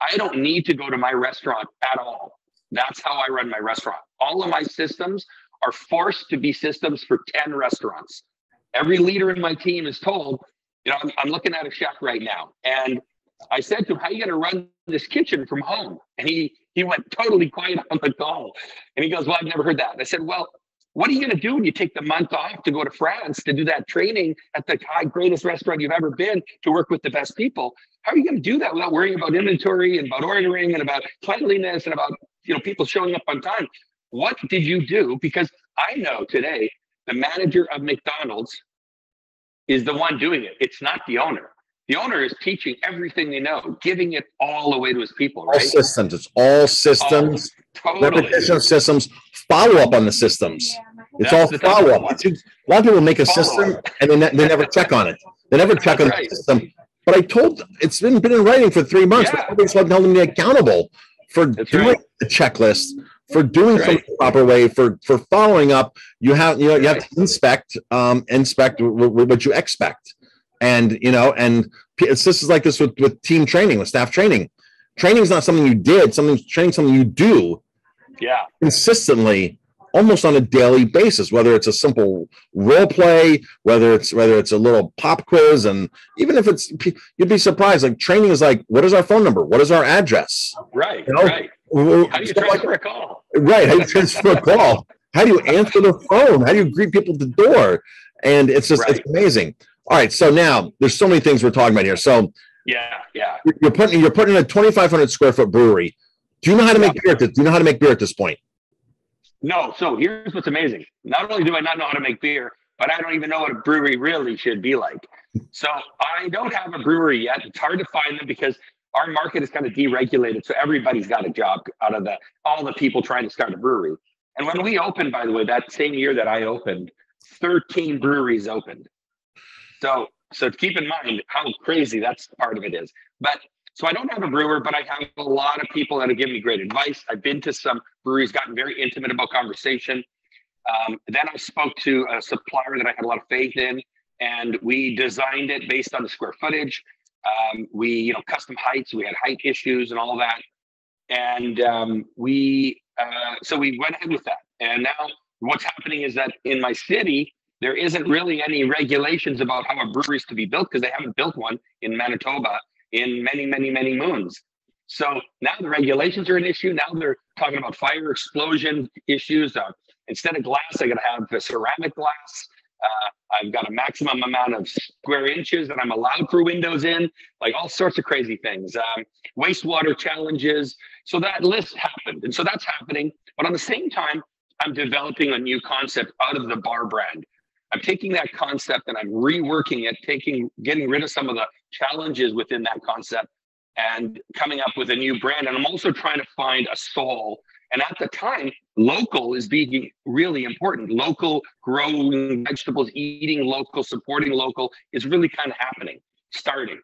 I don't need to go to my restaurant at all. That's how I run my restaurant. All of my systems are forced to be systems for 10 restaurants. Every leader in my team is told, you know, I'm, I'm looking at a chef right now. And I said to him, how are you going to run this kitchen from home? And he, he went totally quiet on the call. And he goes, well, I've never heard that. And I said, well, what are you going to do when you take the month off to go to France to do that training at the high greatest restaurant you've ever been to work with the best people? How are you going to do that without worrying about inventory and about ordering and about cleanliness and about you know people showing up on time? What did you do? Because I know today the manager of McDonald's is the one doing it. It's not the owner. The owner is teaching everything they know, giving it all away to his people. Right? All systems. It's all systems. Oh, totally. Repetition of systems. Follow up on the systems. It's That's all follow up. A lot of people make a follow system up. and they, they never check on it. They never check That's on right. the system. But I told it's been been in writing for three months. Yeah. Nobody's holding me accountable for That's doing right. the checklist, for doing That's something right. the proper way, for for following up. You have you know you have to inspect um, inspect what you expect, and you know and it's this is like this with with team training with staff training. Training is not something you did. Something training something you do. Yeah. Consistently almost on a daily basis, whether it's a simple role play, whether it's whether it's a little pop quiz, and even if it's you'd be surprised. Like training is like, what is our phone number? What is our address? Right. You know? Right. How do you transfer like, a call? Right. How do you transfer a call? How do you answer the phone? How do you greet people at the door? And it's just right. it's amazing. All right. So now there's so many things we're talking about here. So yeah, yeah. You're putting you're putting in a 2,500 square foot brewery. Do you know how to make beer at this? Do you know how to make beer at this point? No. So here's what's amazing. Not only do I not know how to make beer, but I don't even know what a brewery really should be like. So I don't have a brewery yet. It's hard to find them because our market is kind of deregulated. So everybody's got a job out of the all the people trying to start a brewery. And when we opened, by the way, that same year that I opened, 13 breweries opened. So so keep in mind how crazy that's part of it is. But so I don't have a brewer, but I have a lot of people that have given me great advice. I've been to some breweries, gotten very intimate about conversation. Um, then I spoke to a supplier that I had a lot of faith in, and we designed it based on the square footage. Um, we, you know, custom heights. We had height issues and all that, and um, we, uh, so we went ahead with that. And now what's happening is that in my city, there isn't really any regulations about how a brewery is to be built because they haven't built one in Manitoba in many, many, many moons. So now the regulations are an issue. Now they're talking about fire explosion issues. Uh, instead of glass, I got to have a ceramic glass. Uh, I've got a maximum amount of square inches that I'm allowed for windows in, like all sorts of crazy things. Um, wastewater challenges. So that list happened. And so that's happening. But on the same time, I'm developing a new concept out of the bar brand. I'm taking that concept and I'm reworking it, taking, getting rid of some of the challenges within that concept and coming up with a new brand. And I'm also trying to find a soul. And at the time, local is being really important. Local growing vegetables, eating local, supporting local is really kind of happening, starting.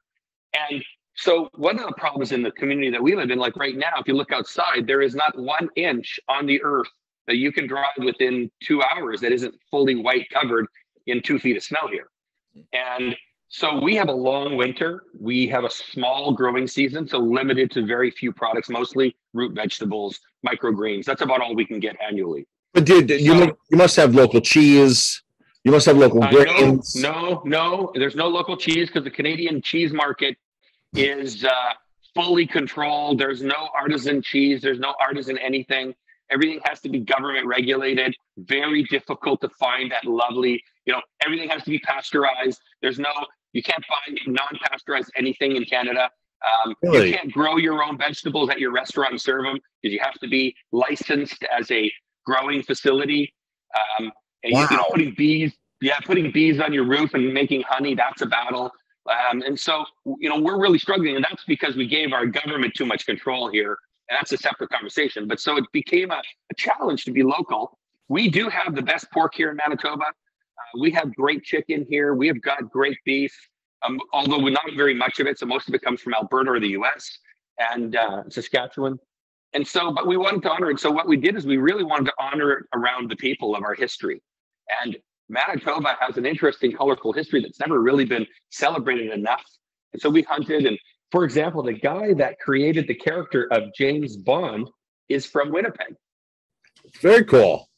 And so one of the problems in the community that we live in, like right now, if you look outside, there is not one inch on the earth that you can drive within two hours that isn't fully white covered in two feet of snow here. And so we have a long winter. We have a small growing season, so limited to very few products, mostly root vegetables, microgreens. That's about all we can get annually. But dude, you so, you must have local cheese. You must have local grains. no, no, no. There's no local cheese because the Canadian cheese market is uh, fully controlled. There's no artisan cheese. There's no artisan anything. Everything has to be government regulated. Very difficult to find that lovely, you know, everything has to be pasteurized. There's no, you can't buy non-pasteurized anything in Canada. Um, really? You can't grow your own vegetables at your restaurant and serve them because you have to be licensed as a growing facility. Um, and wow. you know, putting bees, yeah, putting bees on your roof and making honey, that's a battle. Um, and so, you know, we're really struggling. And that's because we gave our government too much control here that's a separate conversation. But so it became a, a challenge to be local. We do have the best pork here in Manitoba. Uh, we have great chicken here. We have got great beef, um, although we're not very much of it. So most of it comes from Alberta or the US and uh, Saskatchewan. And so, but we wanted to honor it. So what we did is we really wanted to honor it around the people of our history. And Manitoba has an interesting, colorful history that's never really been celebrated enough. And so we hunted and for example, the guy that created the character of James Bond is from Winnipeg. Very cool.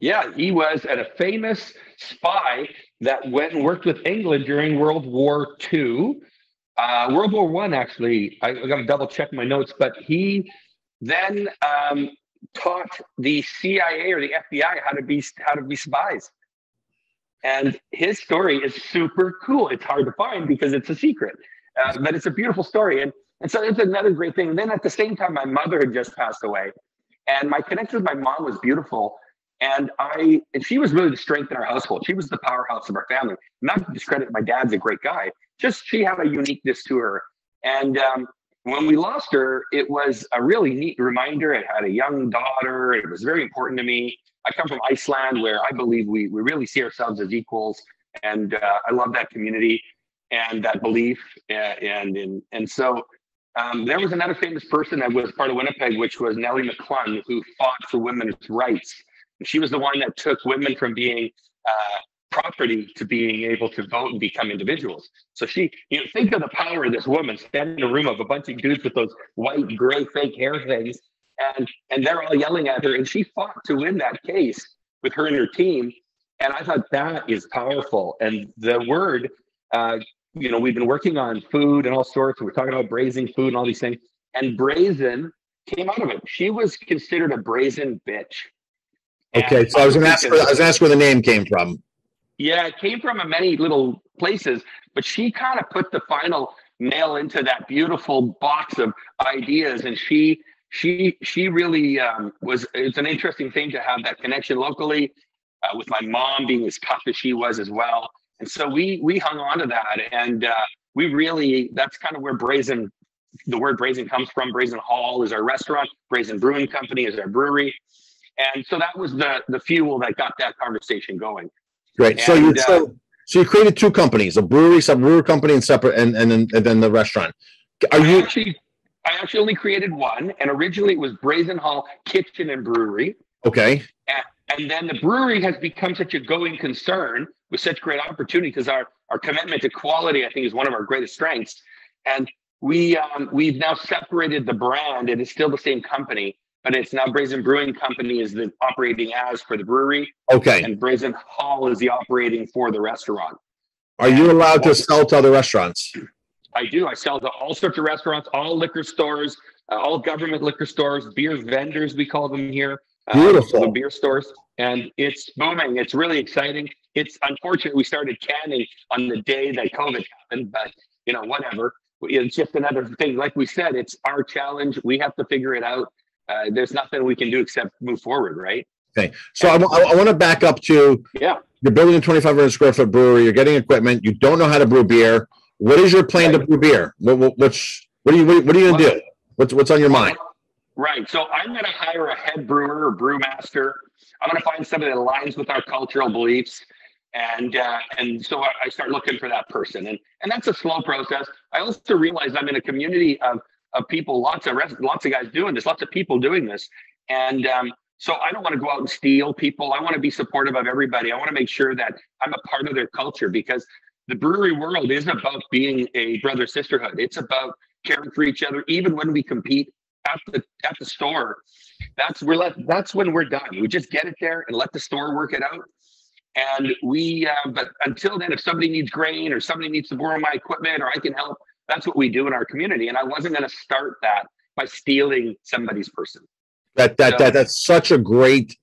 Yeah, he was a famous spy that went and worked with England during World War II. Uh, World War One, actually, I, I got to double check my notes, but he then um, taught the CIA or the FBI how to be how to be spies. And his story is super cool. It's hard to find because it's a secret, uh, but it's a beautiful story. And and so it's another great thing. And then at the same time, my mother had just passed away, and my connection with my mom was beautiful. And I and she was really the strength in our household. She was the powerhouse of our family. Not to discredit my dad's a great guy, just she had a uniqueness to her. And um, when we lost her, it was a really neat reminder. I had a young daughter. It was very important to me. I come from Iceland, where I believe we we really see ourselves as equals, and uh, I love that community and that belief. And and and, so um, there was another famous person that was part of Winnipeg, which was Nellie McClung, who fought for women's rights. She was the one that took women from being uh, property to being able to vote and become individuals. So she, you know, think of the power of this woman standing in a room of a bunch of dudes with those white, gray, fake hair things, and and they're all yelling at her, and she fought to win that case with her and her team. And I thought that is powerful. And the word, uh, you know, we've been working on food and all sorts. And we're talking about braising food and all these things. And brazen came out of it. She was considered a brazen bitch. Okay, and so I was going to ask. I was ask where the name came from. Yeah, it came from many little places, but she kind of put the final nail into that beautiful box of ideas, and she she she really um, was. It's an interesting thing to have that connection locally uh, with my mom being as tough as she was as well, and so we we hung on to that, and uh, we really that's kind of where Brazen, the word Brazen comes from. Brazen Hall is our restaurant. Brazen Brewing Company is our brewery, and so that was the the fuel that got that conversation going. Great. so you uh, so, so you created two companies, a brewery, some brewer company, and separate, and and then, and then the restaurant. Are you actually? I actually only created one, and originally it was Brazen Hall Kitchen and Brewery. Okay. And, and then the brewery has become such a going concern with such great opportunity because our our commitment to quality, I think, is one of our greatest strengths. And we um, we've now separated the brand. It is still the same company, but it's now Brazen Brewing Company is the operating as for the brewery. Okay. And Brazen Hall is the operating for the restaurant. Are you allowed to sell to other restaurants? I do. I sell to all sorts of restaurants, all liquor stores, uh, all government liquor stores, beer vendors, we call them here. Uh, Beautiful. the beer stores. And it's booming. It's really exciting. It's unfortunate we started canning on the day that COVID happened, but you know, whatever. It's just another thing. Like we said, it's our challenge. We have to figure it out uh, there's nothing we can do except move forward, right? Okay. So I, I, I want to back up to yeah. You're building a 2,500 square foot brewery. You're getting equipment. You don't know how to brew beer. What is your plan right. to brew beer? What, what, what's, what are you what, are you gonna do? What's what's on your mind? Right. So I'm gonna hire a head brewer or brewmaster. I'm gonna find somebody that aligns with our cultural beliefs and uh, and so I start looking for that person, and and that's a slow process. I also realize I'm in a community of of people, lots of lots of guys doing this, lots of people doing this, and um, so I don't want to go out and steal people. I want to be supportive of everybody. I want to make sure that I'm a part of their culture because the brewery world is about being a brother sisterhood. It's about caring for each other, even when we compete at the at the store. That's we're let, that's when we're done. We just get it there and let the store work it out. And we, uh, but until then, if somebody needs grain or somebody needs to borrow my equipment or I can help, that's what we do in our community. And I wasn't going to start that by stealing somebody's person. That that, so, that that's such a great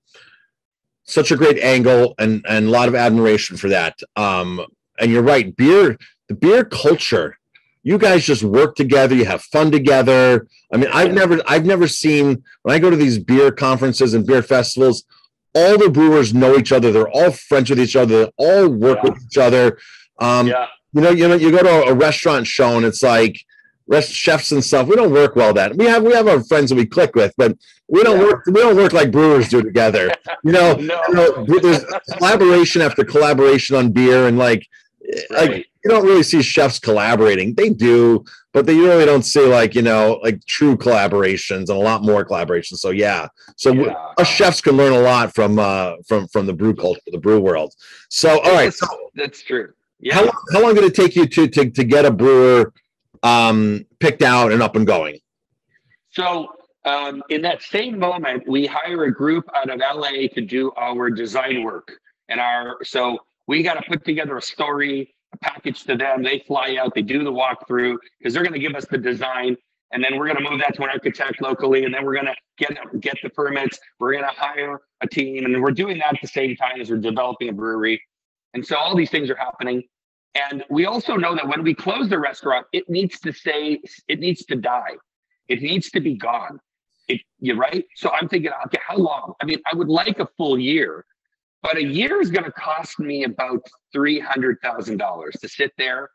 such a great angle and and a lot of admiration for that. Um and you're right, beer the beer culture you guys just work together you have fun together i mean i've never i've never seen when i go to these beer conferences and beer festivals all the brewers know each other they're all friends with each other they all work yeah. with each other um, yeah you know, you know, you go to a restaurant show and it's like rest chefs and stuff. We don't work well that we have we have our friends that we click with, but we don't yeah. work we don't work like brewers do together. You know, no. you know there's collaboration after collaboration on beer and like right. like you don't really see chefs collaborating. They do, but they really don't see like you know like true collaborations and a lot more collaborations. So yeah, so yeah. us chefs can learn a lot from uh from from the brew culture, the brew world. So all right, so, that's true. Yeah. How, how long did it take you to, to, to get a brewer um, picked out and up and going? So um, in that same moment, we hire a group out of LA to do our design work. And our so we got to put together a story, package to them. They fly out, they do the walkthrough because they're going to give us the design, and then we're going to move that to an architect locally, and then we're going to get get the permits. We're going to hire a team, and we're doing that at the same time as we're developing a brewery. And so all these things are happening. And we also know that when we close the restaurant, it needs to say it needs to die. It needs to be gone. It, you're right. So I'm thinking, okay, how long? I mean, I would like a full year, but a year is going to cost me about three hundred thousand dollars to sit there,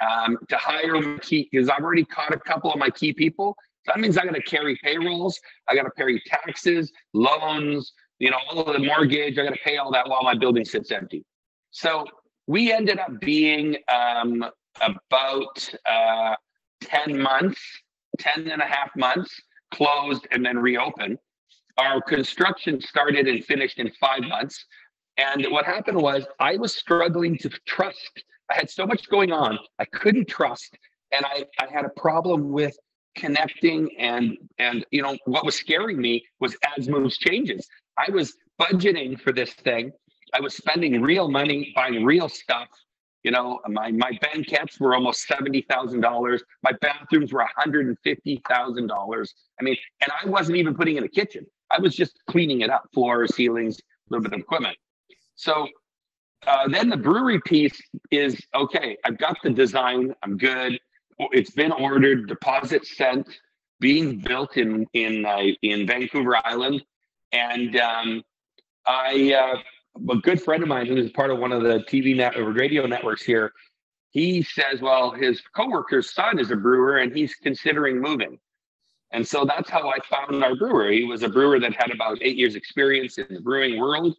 um, to hire my key because I've already caught a couple of my key people. So that means I got to carry payrolls, I got to pay taxes, loans, you know, all of the mortgage. I got to pay all that while my building sits empty. So we ended up being um, about uh, 10 months, 10 and a half months closed and then reopened. Our construction started and finished in five months. And what happened was I was struggling to trust. I had so much going on, I couldn't trust. And I, I had a problem with connecting and and you know what was scaring me was as moves changes. I was budgeting for this thing. I was spending real money buying real stuff you know, my my banquettes were almost seventy thousand dollars. My bathrooms were one hundred and fifty thousand dollars. I mean, and I wasn't even putting in a kitchen. I was just cleaning it up, floors, ceilings, a little bit of equipment. So uh, then the brewery piece is okay. I've got the design. I'm good. It's been ordered. Deposit sent. Being built in in uh, in Vancouver Island, and um, I uh, a good friend of mine who is part of one of the TV net or radio networks here, he says, well, his coworker's son is a brewer and he's considering moving. And so that's how I found our brewer. He was a brewer that had about eight years experience in the brewing world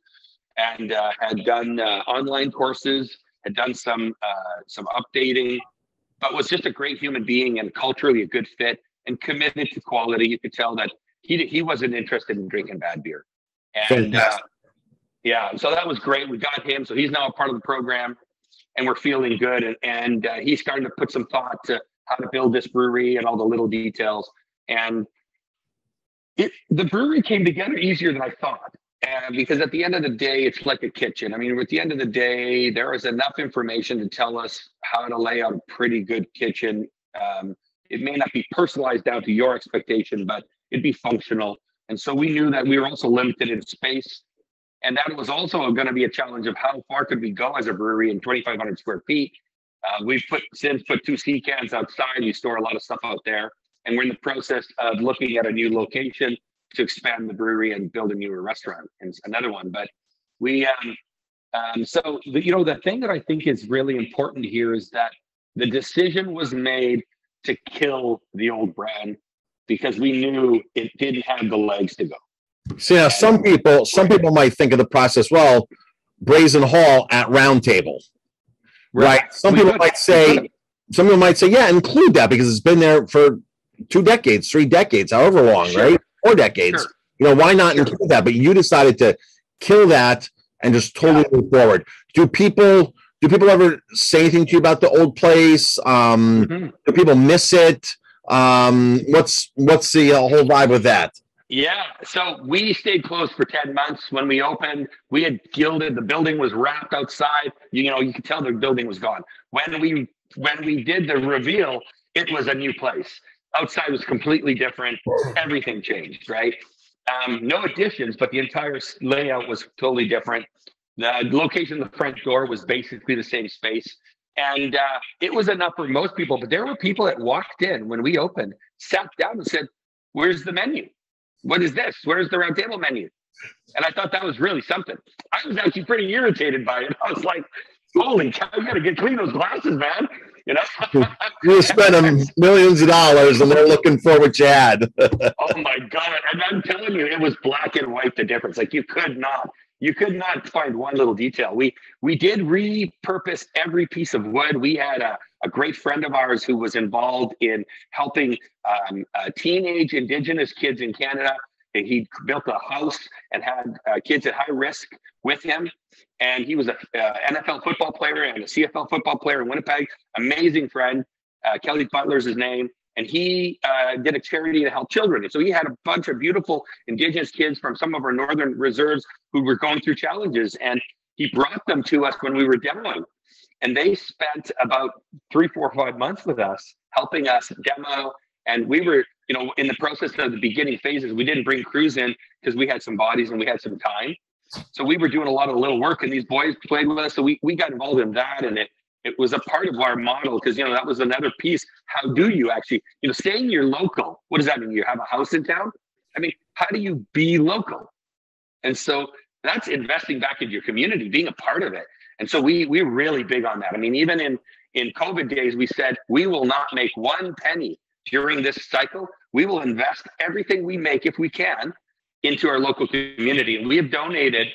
and uh, had done uh, online courses, had done some uh, some updating, but was just a great human being and culturally a good fit and committed to quality. You could tell that he he wasn't interested in drinking bad beer. And uh, yeah, so that was great. We got him, so he's now a part of the program, and we're feeling good. And, and uh, he's starting to put some thought to how to build this brewery and all the little details. And it the brewery came together easier than I thought. And because at the end of the day, it's like a kitchen. I mean, at the end of the day, there is enough information to tell us how to lay out a pretty good kitchen. Um, it may not be personalized down to your expectation, but it'd be functional. And so we knew that we were also limited in space and that was also going to be a challenge of how far could we go as a brewery in 2,500 square feet. Uh, we've put since put two sea cans outside. We store a lot of stuff out there, and we're in the process of looking at a new location to expand the brewery and build a newer restaurant and another one. But we, um, um, so the, you know, the thing that I think is really important here is that the decision was made to kill the old brand because we knew it didn't have the legs to go. See now, some people, some people might think of the process. Well, Brazen Hall at Round Table, right? right. Some we people might say, some people might say, yeah, include that because it's been there for two decades, three decades, however long, sure. right? Four decades. Sure. You know, why not sure. include that? But you decided to kill that and just totally yeah. move forward. Do people? Do people ever say anything to you about the old place? Um, mm-hmm. Do people miss it? Um, what's what's the uh, whole vibe with that? Yeah. So we stayed closed for 10 months. When we opened, we had gilded, the building was wrapped outside. You know, you could tell the building was gone. When we when we did the reveal, it was a new place. Outside was completely different. Everything changed, right? Um, no additions, but the entire layout was totally different. The location of the front door was basically the same space. And uh, it was enough for most people, but there were people that walked in when we opened, sat down and said, Where's the menu? what is this? Where's the round table menu? And I thought that was really something. I was actually pretty irritated by it. I was like, holy cow, you got to get clean those glasses, man. You know, you spent them millions of dollars and they're looking for what you had. oh my God. And I'm telling you, it was black and white, the difference. Like you could not, you could not find one little detail. We, we did repurpose every piece of wood. We had a, a great friend of ours who was involved in helping um, uh, teenage Indigenous kids in Canada. He built a house and had uh, kids at high risk with him. And he was a uh, NFL football player and a CFL football player in Winnipeg. Amazing friend. Uh, Kelly Butler's his name. and he uh, did a charity to help children. And so he had a bunch of beautiful indigenous kids from some of our northern reserves who were going through challenges, and he brought them to us when we were demoing. And they spent about three, four, five months with us, helping us demo. And we were, you know, in the process of the beginning phases, we didn't bring crews in because we had some bodies and we had some time. So we were doing a lot of little work, and these boys played with us. So we we got involved in that, and it it was a part of our model because you know that was another piece. How do you actually, you know, staying you're local? What does that mean? You have a house in town? I mean, how do you be local? And so that's investing back into your community, being a part of it. And so we we're really big on that. I mean, even in in COVID days, we said we will not make one penny during this cycle. We will invest everything we make if we can into our local community. We have donated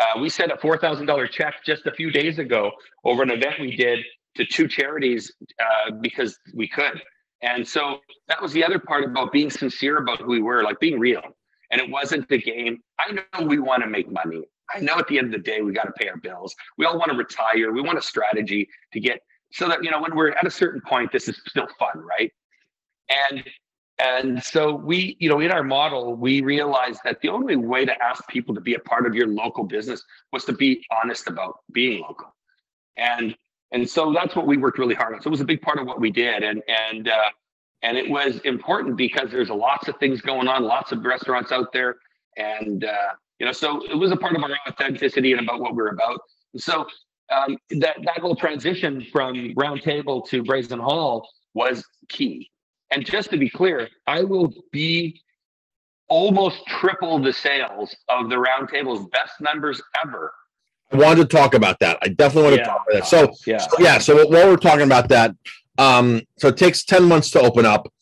uh, we sent a $4,000 check just a few days ago over an event we did to two charities uh, because we could. And so that was the other part about being sincere about who we were, like being real. And it wasn't the game. I know we want to make money. I know at the end of the day, we got to pay our bills. We all want to retire. We want a strategy to get so that, you know, when we're at a certain point, this is still fun, right? And and so we, you know, in our model, we realized that the only way to ask people to be a part of your local business was to be honest about being local. And and so that's what we worked really hard on. So it was a big part of what we did. And and uh, and it was important because there's lots of things going on, lots of restaurants out there. And uh, you know, so it was a part of our authenticity and about what we're about. And so um, that that whole transition from Round Table to Brazen Hall was key and just to be clear, I will be almost triple the sales of the roundtable's best numbers ever. I wanted to talk about that. I definitely want to talk about that. So yeah, so, yeah. So while we're talking about that, um, so it takes ten months to open up.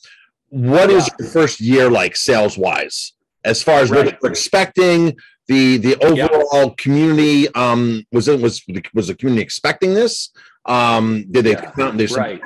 What yeah. is your first year like sales wise, as far as right. what you're expecting? The the overall community um, was it was was the community expecting this? Um, did they yeah, right.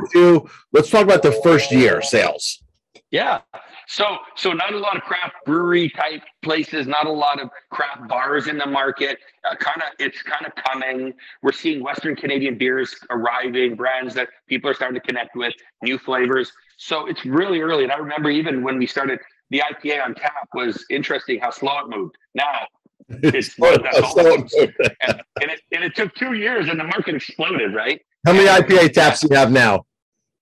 Let's talk about the first year sales. Yeah. So, so not a lot of craft brewery type places, not a lot of craft bars in the market. Uh, kind of, it's kind of coming. We're seeing Western Canadian beers arriving, brands that people are starting to connect with, new flavors. So it's really early. And I remember even when we started, the IPA on tap was interesting how slow it moved. Now it's and, and, it, and it took two years and the market exploded, right? How many IPA taps do you have now?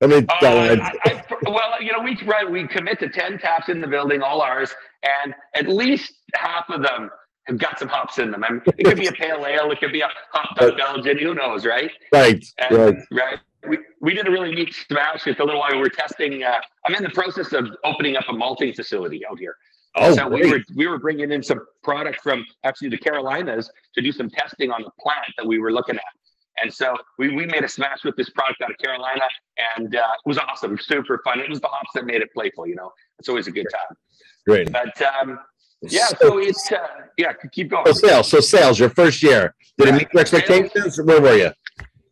I mean, uh, I, I, well, you know, we right, we commit to ten taps in the building, all ours, and at least half of them have got some hops in them. I mean, it could be a pale ale, it could be a hopped up Belgian, who knows, right? Right, and, right, right. We, we did a really neat smash just a little while. We were testing. Uh, I'm in the process of opening up a malting facility out here. Oh, so great. we were we were bringing in some product from actually the Carolinas to do some testing on the plant that we were looking at. And so we, we made a smash with this product out of Carolina, and uh, it was awesome, super fun. It was the hops that made it playful. You know, it's always a good time. Great. But um, yeah, so it's uh, yeah, keep going. So sales, so sales, your first year, did yeah. it meet your expectations? Where were you?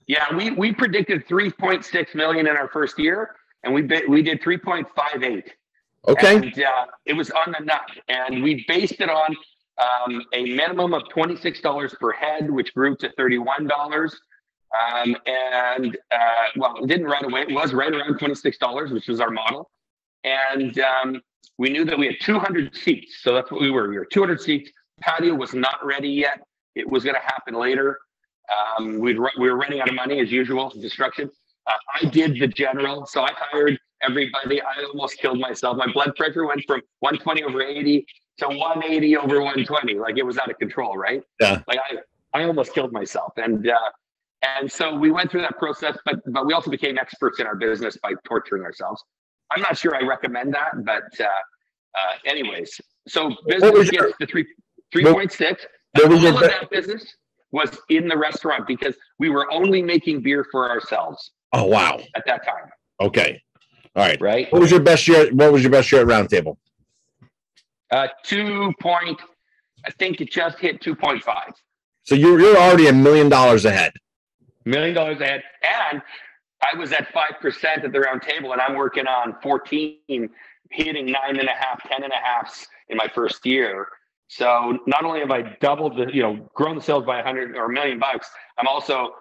Yeah, we we predicted 3.6 million in our first year, and we bit, we did 3.58. Okay. And uh, it was on the nut, and we based it on um, a minimum of $26 per head, which grew to $31. Um, and uh, well, it didn't right away. It was right around $26, which was our model. And um, we knew that we had 200 seats. So that's what we were. We were 200 seats. Patio was not ready yet. It was going to happen later. Um, we'd, we were running out of money as usual, destruction. Uh, I did the general. So I hired everybody. I almost killed myself. My blood pressure went from 120 over 80 to 180 over 120. Like it was out of control, right? Yeah. Like I, I almost killed myself. And uh, and so we went through that process, but but we also became experts in our business by torturing ourselves. I'm not sure I recommend that, but uh, uh, anyways, so business gets to three three point six. All of that business was in the restaurant because we were only making beer for ourselves. Oh wow! At that time. Okay. All right. Right. What was your best year? What was your best year at Roundtable? Uh, two point. I think it just hit two point five. So you're you're already a million dollars ahead million dollars ahead. And I was at 5% at the round table and I'm working on 14, hitting nine and a half, 10 and a halfs in my first year. So not only have I doubled the, you know, grown the sales by a hundred or a million bucks, I'm also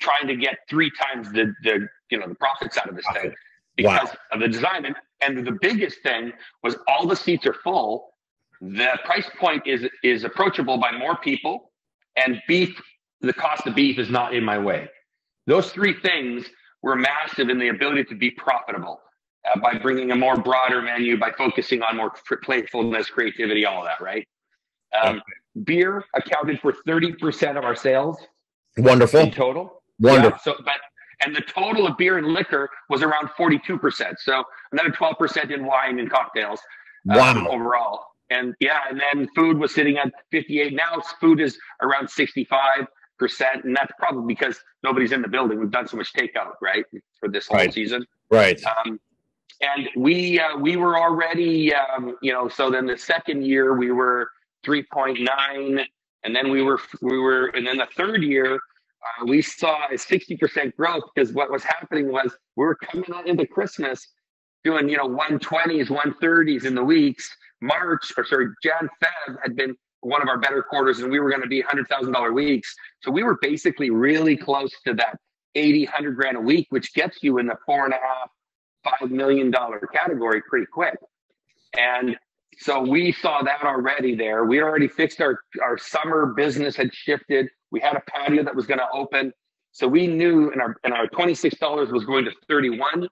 trying to get three times the, the, you know, the profits out of this thing because wow. of the design. And, And the biggest thing was all the seats are full. The price point is is approachable by more people, and beef. The cost of beef is not in my way. Those three things were massive in the ability to be profitable uh, by bringing a more broader menu, by focusing on more playfulness, creativity, all of that. Right. Um, okay. Beer accounted for thirty percent of our sales. Wonderful. In total. Wonderful. Yeah, so, but and the total of beer and liquor was around 42%. So another 12% in wine and cocktails uh, wow. um, overall. And yeah, and then food was sitting at 58. Now food is around 65%. And that's probably because nobody's in the building. We've done so much takeout, right, for this whole right. season. Right. Um, and we uh, we were already, um, you know, so then the second year we were 3.9, and then we were we were, and then the third year uh, we saw a 60% growth because what was happening was we were coming into Christmas doing, you know, 120s, 130s in the weeks. March or sorry, Jan Feb had been one of our better quarters and we were going to be $100,000 weeks. So we were basically really close to that 80, 100 grand a week, which gets you in the four and a half, five million dollar category pretty quick. And so we saw that already there. We already fixed our, our summer business had shifted. We had a patio that was going to open. So we knew and our and our $26 was going to 31.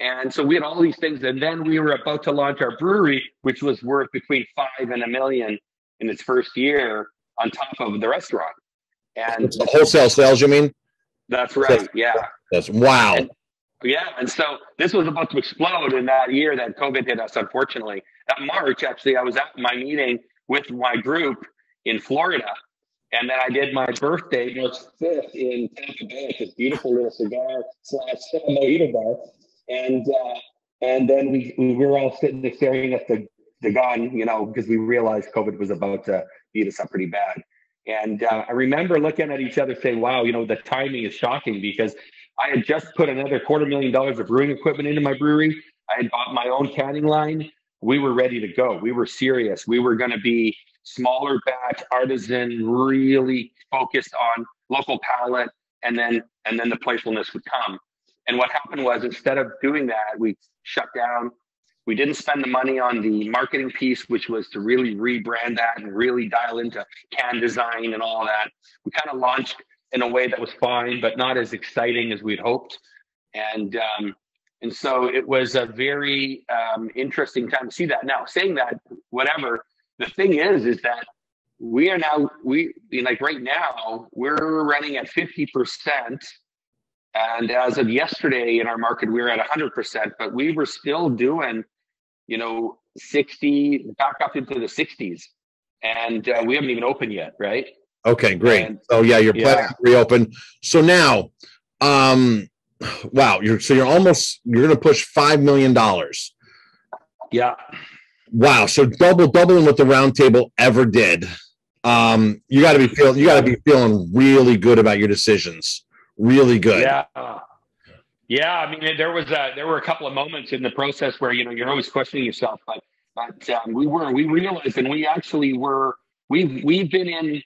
And so we had all these things. And then we were about to launch our brewery, which was worth between five and a million in its first year on top of the restaurant. And it's wholesale sales, you mean? That's right. Yeah. That's wow. And, yeah. And so this was about to explode in that year that COVID hit us, unfortunately. That March, actually, I was at my meeting with my group in Florida and then I did my birthday March 5th in Tampa Bay this beautiful little cigar slash mojito bar. And uh, and then we, we were all sitting there staring at the, the gun, you know, because we realized COVID was about to beat us up pretty bad. And uh, I remember looking at each other saying, wow, you know, the timing is shocking because I had just put another quarter million dollars of brewing equipment into my brewery. I had bought my own canning line. We were ready to go. We were serious. We were going to be smaller batch artisan, really focused on local palate, and then and then the playfulness would come. And what happened was instead of doing that, we shut down. We didn't spend the money on the marketing piece, which was to really rebrand that and really dial into can design and all that. We kind of launched in a way that was fine, but not as exciting as we'd hoped. And um, and so it was a very um, interesting time to see that. Now, saying that, whatever, the thing is, is that we are now we like right now we're running at 50% and as of yesterday in our market we were at 100% but we were still doing you know 60 back up into the 60s and uh, we haven't even opened yet right okay great and, oh yeah you're planning yeah. to reopen so now um wow you're so you're almost you're gonna push five million dollars yeah Wow. So double doubling what the roundtable ever did. Um, you got to be feeling you got to be feeling really good about your decisions. Really good. Yeah. Yeah. I mean, there was a, there were a couple of moments in the process where you know you're always questioning yourself, but but um, we were we realized and we actually were we've we've been in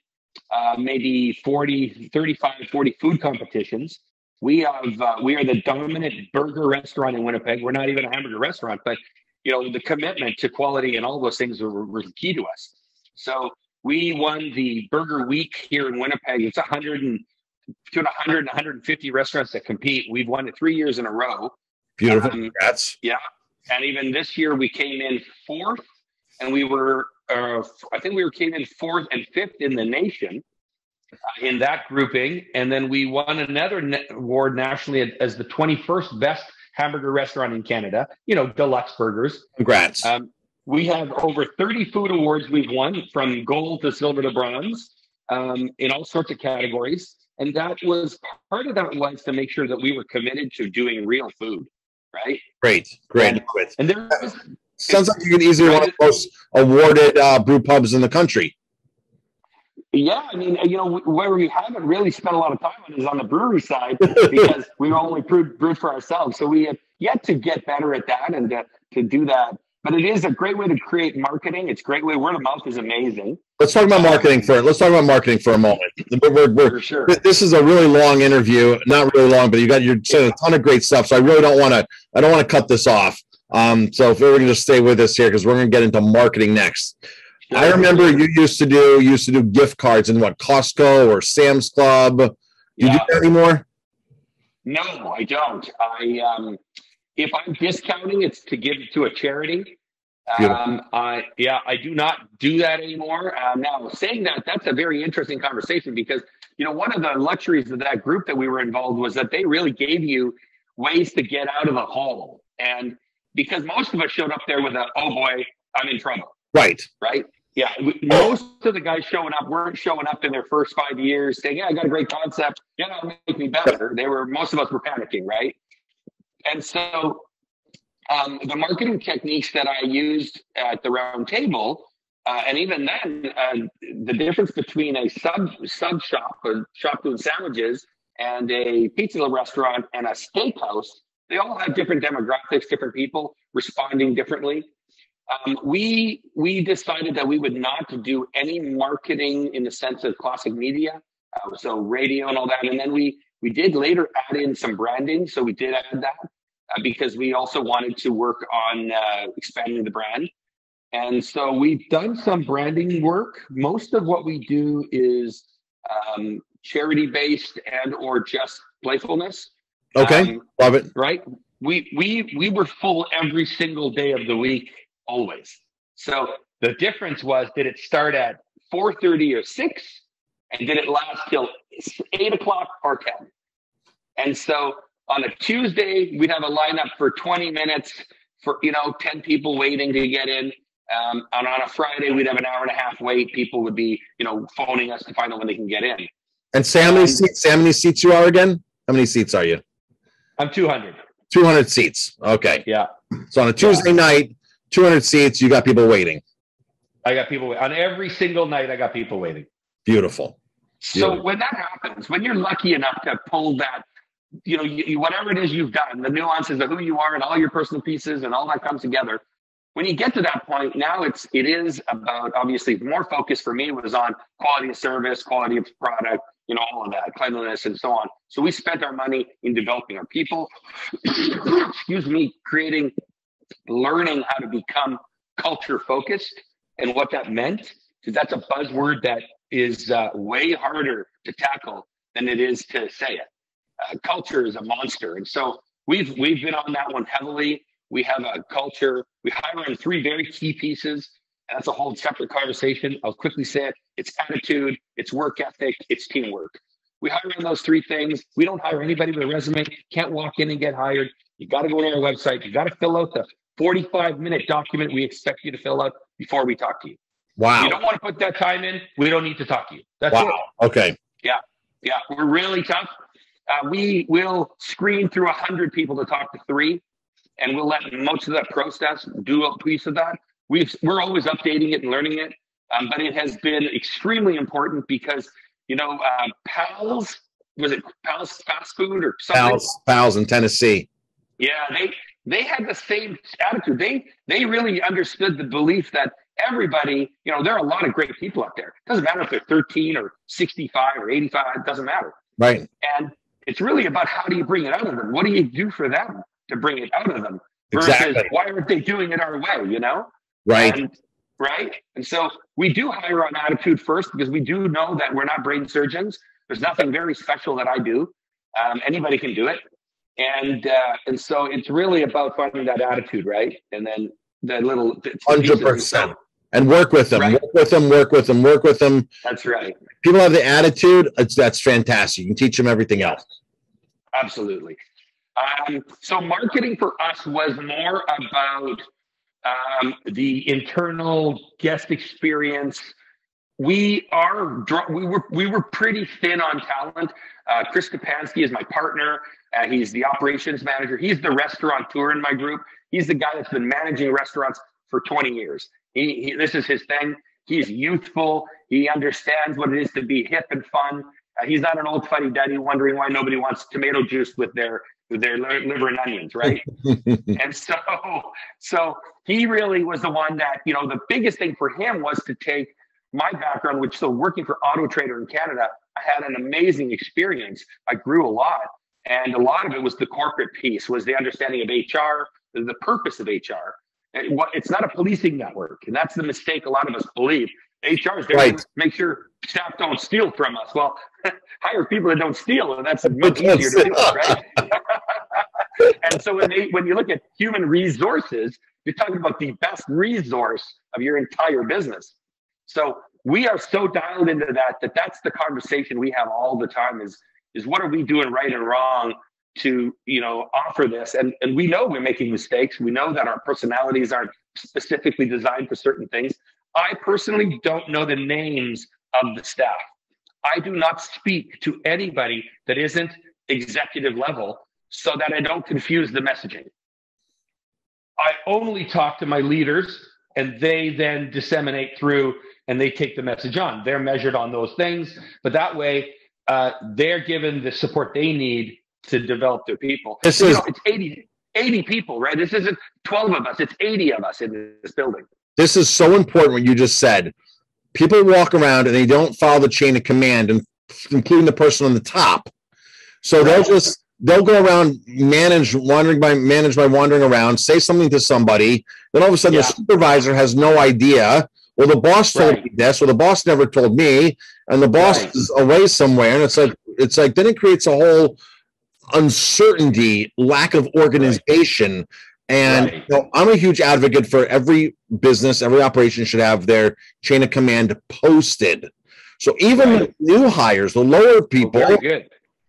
uh, maybe 40 35 40 food competitions we have uh, we are the dominant burger restaurant in winnipeg we're not even a hamburger restaurant but you know, the commitment to quality and all those things were, were key to us. So we won the Burger Week here in Winnipeg. It's 100 and to 100 and 150 restaurants that compete. We've won it three years in a row. Beautiful. Um, Congrats. Yeah. And even this year we came in fourth and we were, uh, I think we were came in fourth and fifth in the nation uh, in that grouping. And then we won another award nationally as the 21st best hamburger restaurant in Canada, you know, deluxe burgers. Congrats. Um, we have over 30 food awards we've won from gold to silver to bronze um, in all sorts of categories. And that was part of that was to make sure that we were committed to doing real food, right? Great, great. And, and there was, sounds like you can easily one of the most awarded uh, brew pubs in the country. Yeah, I mean, you know, where we haven't really spent a lot of time on is on the brewery side because we only brewed, brewed for ourselves. So we have yet to get better at that and to, to do that. But it is a great way to create marketing. It's a great way. Word of mouth is amazing. Let's talk about marketing for let's talk about marketing for a moment. We're, we're, for sure. This is a really long interview, not really long, but you got you're saying a ton of great stuff. So I really don't want to I don't want to cut this off. Um, so if we're going to just stay with us here because we're going to get into marketing next. I remember you used to do used to do gift cards in what Costco or Sam's Club. Do you Yeah. do that anymore? No, I don't. I um, if I'm discounting, it's to give to a charity. Um, I yeah, I do not do that anymore. Um, now, saying that, that's a very interesting conversation because you know one of the luxuries of that group that we were involved was that they really gave you ways to get out of a hole, and because most of us showed up there with a oh boy, I'm in trouble Right. right? Yeah, most of the guys showing up weren't showing up in their first five years saying, "Yeah, I got a great concept. Yeah, it'll make me better." They were most of us were panicking, right? And so, um, the marketing techniques that I used at the round table, uh, and even then, uh, the difference between a sub sub shop, a shop doing sandwiches, and a pizza restaurant and a steakhouse, they all have different demographics, different people responding differently. Um, we we decided that we would not do any marketing in the sense of classic media, uh, so radio and all that. And then we we did later add in some branding, so we did add that uh, because we also wanted to work on uh, expanding the brand. And so we've done some branding work. Most of what we do is um, charity based and or just playfulness. Okay. Um, Love it. right? We we we were full every single day of the week, always. So the difference was, did it start at four thirty or six, and did it last till eight o'clock or ten? And so on a Tuesday, we'd have a lineup for twenty minutes for you know ten people waiting to get in. Um, and on a Friday, we'd have an hour and a half wait. People would be you know phoning us to find out when they can get in. And Sam, how many Um, seats? Sam, how many seats you are again? How many seats are you? I'm two hundred. Two hundred seats. Okay. Yeah. So on a Tuesday night, two hundred seats. You got people waiting. I got people on every single night. I got people waiting. Beautiful. So when that happens, when you're lucky enough to pull that, you know, you, you- whatever it is you've done, the nuances of who you are and all your personal pieces and all that comes together. When you get to that point, now it's it is about obviously more focus for me was on quality of service, quality of product, you know, all of that, cleanliness and so on. So we spent our money in developing our people, excuse me, creating, learning how to become culture focused and what that meant, because that's a buzzword that is uh, way harder to tackle than it is to say it. Uh, culture is a monster, and so we've we've been on that one heavily. We have a culture. We hire in three very key pieces. That's a whole separate conversation. I'll quickly say it. It's attitude, it's work ethic, it's teamwork. We hire in those three things. We don't hire anybody with a resume. Can't walk in and get hired. You got to go to our website. You got to fill out the 45 minute document we expect you to fill out before we talk to you. Wow. You don't want to put that time in. We don't need to talk to you. That's it. Wow. Okay. Yeah, Yeah. we're really tough. Uh, we will screen through a hundred people to talk to three, and we'll let most of that process do a piece of that. We've we're always updating it and learning it, um, but it has been extremely important because you know, uh, Pals was it Pals fast food or something? Pals, pals in Tennessee. Yeah, they they had the same attitude. They they really understood the belief that everybody, you know, there are a lot of great people out there. It Doesn't matter if they're 13 or 65 or 85, it doesn't matter. Right. And it's really about how do you bring it out of them? What do you do for them to bring it out of them? Versus Exactly. why aren't they doing it our way, you know? Right. And, right. And so we do hire on attitude first because we do know that we're not brain surgeons. There's nothing very special that I do. Um, anybody can do it. And uh, and so it's really about finding that attitude, right? And then the little bits and pieces. Hundred percent. And work with them. Right. Work with them. Work with them. Work with them. That's right. People have the attitude. It's that's fantastic. You can teach them everything else. Absolutely. Um, so marketing for us was more about um, the internal guest experience. We are we were we were pretty thin on talent. Uh, Chris Kapansky is my partner. Uh, he's the operations manager. He's the restaurateur in my group. He's the guy that's been managing restaurants for 20 years. He, he this is his thing. He's youthful. He understands what it is to be hip and fun. Uh, he's not an old fuddy duddy wondering why nobody wants tomato juice with their with their liver and onions, right? and so, so he really was the one that you know the biggest thing for him was to take my background, which so working for Auto Trader in Canada, I had an amazing experience. I grew a lot, and a lot of it was the corporate piece, was the understanding of HR, the purpose of HR. It's not a policing network, and that's the mistake a lot of us believe. HR is there right. to make sure staff don't steal from us. Well, hire people that don't steal, and that's much easier to do, right? and so when they, when you look at human resources, you're talking about the best resource of your entire business. So we are so dialed into that that that's the conversation we have all the time is is what are we doing right and wrong to you know offer this. And and we know we're making mistakes. We know that our personalities aren't specifically designed for certain things. I personally don't know the names of the staff. I do not speak to anybody that isn't executive level so that i don't confuse the messaging. I only talk to my leaders and they then disseminate through and they take the message on. They're measured on those things, but that way uh, they're given the support they need to develop their people. This is, know, it's 80, 80 people, right? This isn't 12 of us, it's 80 of us in this building. This is so important what you just said. People walk around and they don't follow the chain of command, and including the person on the top. So they'll just they'll go around manage wandering by manage by wandering around, say something to somebody, then all of a sudden yeah. the supervisor has no idea well, the boss told right. me this, or the boss never told me, and the boss right. is away somewhere, and it's like it's like then it creates a whole uncertainty, lack of organization. Right. And you know, I'm a huge advocate for every business, every operation should have their chain of command posted. So even the new hires, the lower oh, people,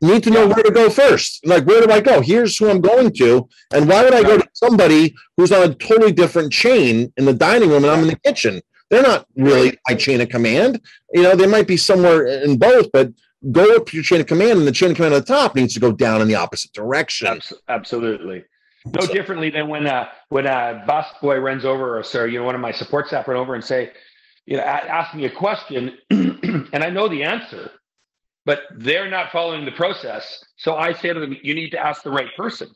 need to know yeah. where to go first. Like, where do I go? Here's who I'm going to. And why would I go to somebody who's on a totally different chain in the dining room and I'm in the kitchen? They're not really my chain of command. You know, they might be somewhere in both, but go up your chain of command, and the chain of command at the top needs to go down in the opposite direction. Absolutely. No so, differently than when uh, when a bus boy runs over, or sir, you know, one of my support staff run over and say, you know, ask me a question, and I know the answer, but they're not following the process. So I say to them, you need to ask the right person.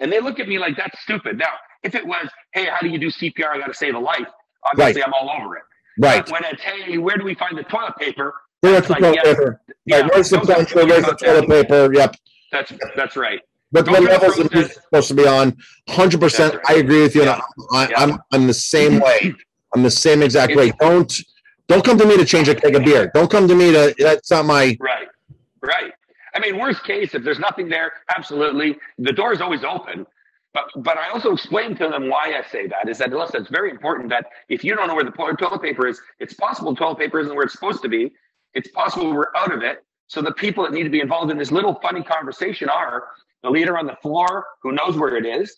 And they look at me like that's stupid. Now, if it was, hey, how do you do CPR? I got to save a life obviously right. I'm all over it. Right. But when it's hey, where do we find the toilet paper? Where's the like, toilet yeah, paper? Yeah, right. Where's the, where's the toilet paper? Yep. That's that's right. But what levels are supposed to be on? Hundred percent. Right. I agree with you. Yeah. I, am I'm, I'm the same way. I'm the same exact way. Don't don't come to me to change a keg of beer. Don't come to me to. That's not my. Right. Right. I mean, worst case, if there's nothing there, absolutely, the door is always open. But, but I also explain to them why I say that is that listen, it's very important that if you don't know where the toilet paper is, it's possible toilet paper isn't where it's supposed to be. It's possible we're out of it. So the people that need to be involved in this little funny conversation are the leader on the floor who knows where it is.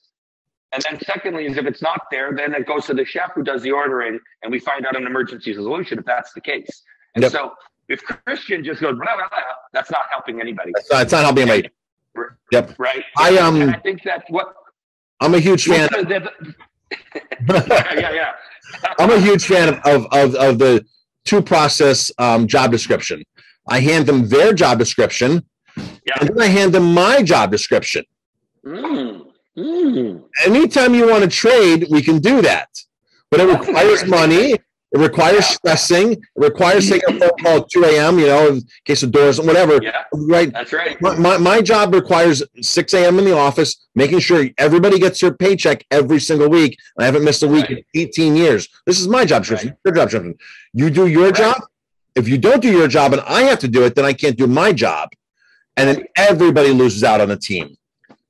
And then secondly is if it's not there, then it goes to the chef who does the ordering and we find out an emergency solution if that's the case. And yep. so if Kristjan just goes, blah, blah, blah, that's not helping anybody. That's not, it's not helping anybody. Yep. Right. I um. And I think that what I'm a huge fan. yeah, yeah. I'm a huge fan of, of, of, of the two process um, job description. I hand them their job description, yeah. and then I hand them my job description. Mm. Mm. Anytime you want to trade, we can do that. But it requires money. It requires yeah. stressing. It requires taking a phone call at 2 a.m., you know, in case of doors and whatever. Yeah, right. That's right. My, my, my, job requires 6 a.m. in the office, making sure everybody gets their paycheck every single week. I haven't missed a week right. in 18 years. This is my job. Right. Your job description. You do your right. job. If you don't do your job and I have to do it, then I can't do my job. And then everybody loses out on the team.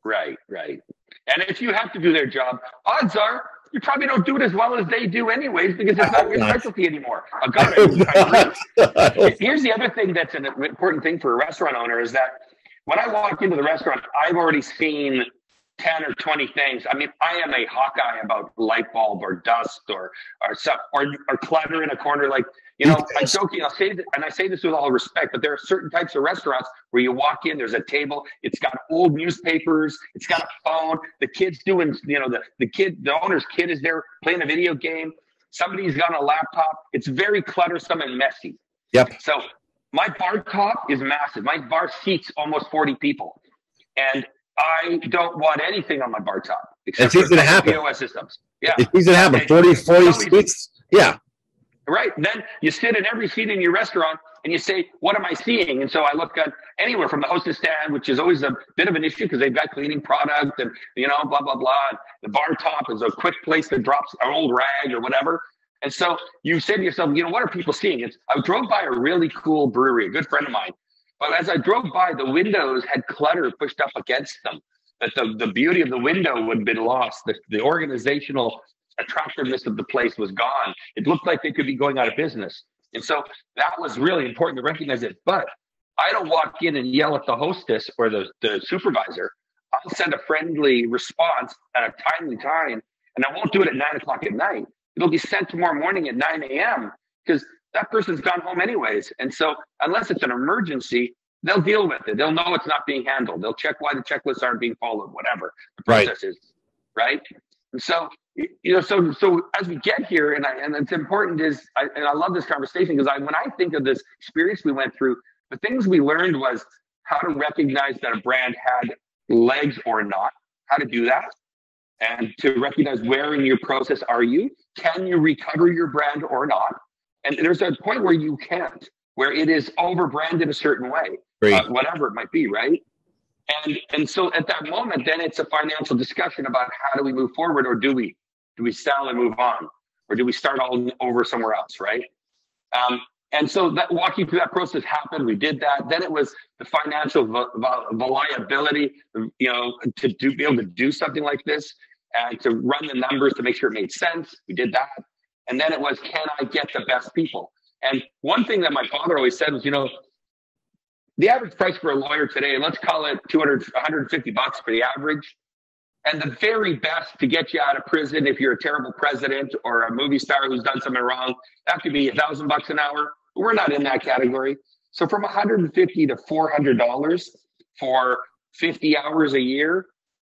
Right, right. And if you have to do their job, odds are you probably don't do it as well as they do anyways because it's not your specialty anymore. Here's the other thing that's an important thing for a restaurant owner is that when I walk into the restaurant, I've already seen 10 or 20 things. I mean, I am a hawkeye about light bulb or dust or or stuff or, or clutter in a corner. Like, you know, I'm joking. I'll say that, and I say this with all respect, but there are certain types of restaurants where you walk in, there's a table, it's got old newspapers, it's got a phone, the kid's doing, you know, the, the kid, the owner's kid is there playing a video game, somebody's got a laptop. It's very cluttersome and messy. Yep. So my bar top is massive. My bar seats almost 40 people. And I don't want anything on my bar top except it's easy to happen. POS systems. Yeah. It's easy to happen. 40, 40 seats. Yeah. Right. Then you sit in every seat in your restaurant and you say, what am I seeing? And so I look at anywhere from the hostess stand, which is always a bit of an issue because they've got cleaning product and, you know, blah, blah, blah. And the bar top is a quick place that drops an old rag or whatever. And so you say to yourself, you know, what are people seeing? It's, I drove by a really cool brewery, a good friend of mine. But as I drove by, the windows had clutter pushed up against them. That the, the beauty of the window would have been lost. The, the organizational attractiveness of the place was gone. It looked like they could be going out of business. And so that was really important to recognize it. But I don't walk in and yell at the hostess or the, the supervisor. I'll send a friendly response at a timely time. And I won't do it at nine o'clock at night. It'll be sent tomorrow morning at 9 a.m. because that person's gone home anyways. And so unless it's an emergency, they'll deal with it. They'll know it's not being handled. They'll check why the checklists aren't being followed, whatever the process right. is. Right. So you know, so so as we get here, and I, and it's important is, I, and I love this conversation because I when I think of this experience we went through, the things we learned was how to recognize that a brand had legs or not, how to do that, and to recognize where in your process are you, can you recover your brand or not, and there's a point where you can't, where it is over branded a certain way, uh, whatever it might be, right? And and so at that moment, then it's a financial discussion about how do we move forward, or do we? Do we sell and move on? Or do we start all over somewhere else, right? Um, and so that walking through that process happened. We did that. Then it was the financial viability, you know, to do, be able to do something like this and to run the numbers to make sure it made sense. We did that. And then it was, can I get the best people? And one thing that my father always said was, you know, the average price for a lawyer today, let's call it 200, 150 bucks for the average. And the very best to get you out of prison, if you're a terrible president or a movie star who's done something wrong, that could be a thousand bucks an hour. We're not in that category. So from 150 to 400 dollars for 50 hours a year,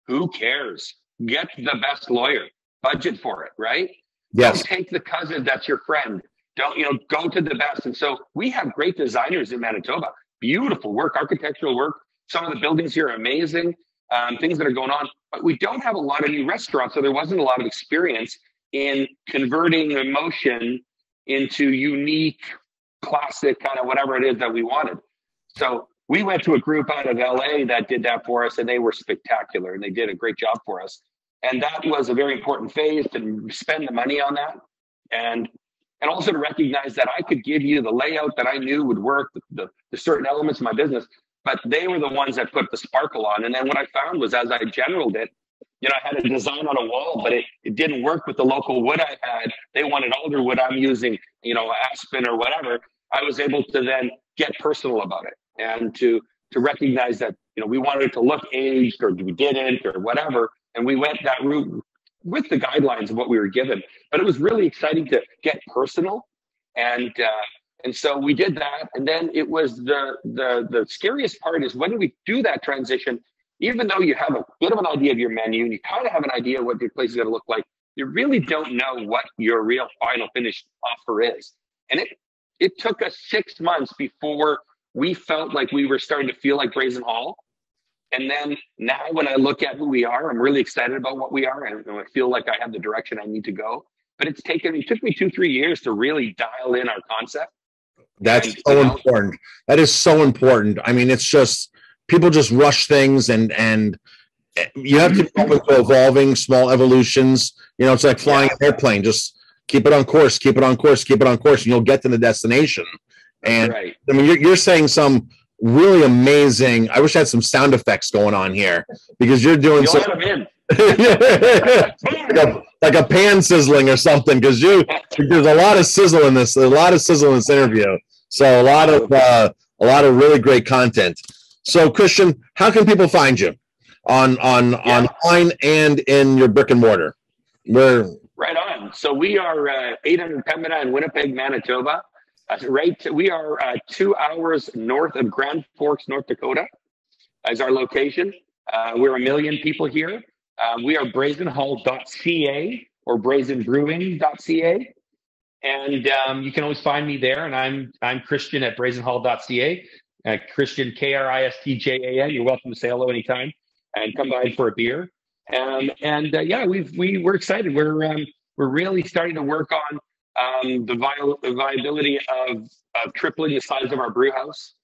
who cares? Get the best lawyer. Budget for it, right? Yes. Don't take the cousin that's your friend. Don't you know? Go to the best. And so we have great designers in Manitoba. Beautiful work, architectural work. Some of the buildings here are amazing um, things that are going on. But we don't have a lot of new restaurants, so there wasn't a lot of experience in converting emotion into unique, classic kind of whatever it is that we wanted. So we went to a group out of LA that did that for us, and they were spectacular, and they did a great job for us. And that was a very important phase to spend the money on that, and and also to recognize that I could give you the layout that I knew would work, the, the, the certain elements of my business, but they were the ones that put the sparkle on. And then what I found was as I generaled it, you know, I had a design on a wall, but it, it didn't work with the local wood I had. They wanted alder wood. I'm using, you know, aspen or whatever. I was able to then get personal about it and to to recognize that, you know, we wanted it to look aged or we didn't or whatever. And we went that route with the guidelines of what we were given. But it was really exciting to get personal and uh, and so we did that. And then it was the the the scariest part is when we do that transition, even though you have a bit of an idea of your menu and you kind of have an idea what your place is going to look like, you really don't know what your real final finished offer is. And it it took us six months before we felt like we were starting to feel like Brazen Hall. And then now when I look at who we are, I'm really excited about what we are and I feel like I have the direction I need to go. But it's taken it took me two, three years to really dial in our concept that's so important. That is so important. I mean, it's just people just rush things and and eh, you have to be open to evolving small evolutions. You know, it's like flying an airplane. Just keep it on course, keep it on course, keep it on course, and you'll get to the destination. And right. I mean, you're, you're saying some really amazing. I wish I had some sound effects going on here because you're doing some. like, a, like a pan sizzling or something because you there's a lot of sizzle in this a lot of sizzle in this interview so a lot of uh, a lot of really great content. So Kristjan, how can people find you on on yeah. online and in your brick and mortar? Where right on. So we are uh, 800 Pembina in Winnipeg, Manitoba. Uh, right, we are uh, two hours north of Grand Forks, North Dakota, as our location. Uh, we're a million people here. Uh, we are brazenhall.ca or brazenbrewing.ca. And um, you can always find me there. And I'm I'm Kristjan at brazenhall.ca. Uh, Kristjan K R I S T J A N. You're welcome to say hello anytime and come by for a beer. Um, and uh, yeah, we've we we're excited. We're um, we're really starting to work on um, the, the viability of, of tripling the size of our brew house,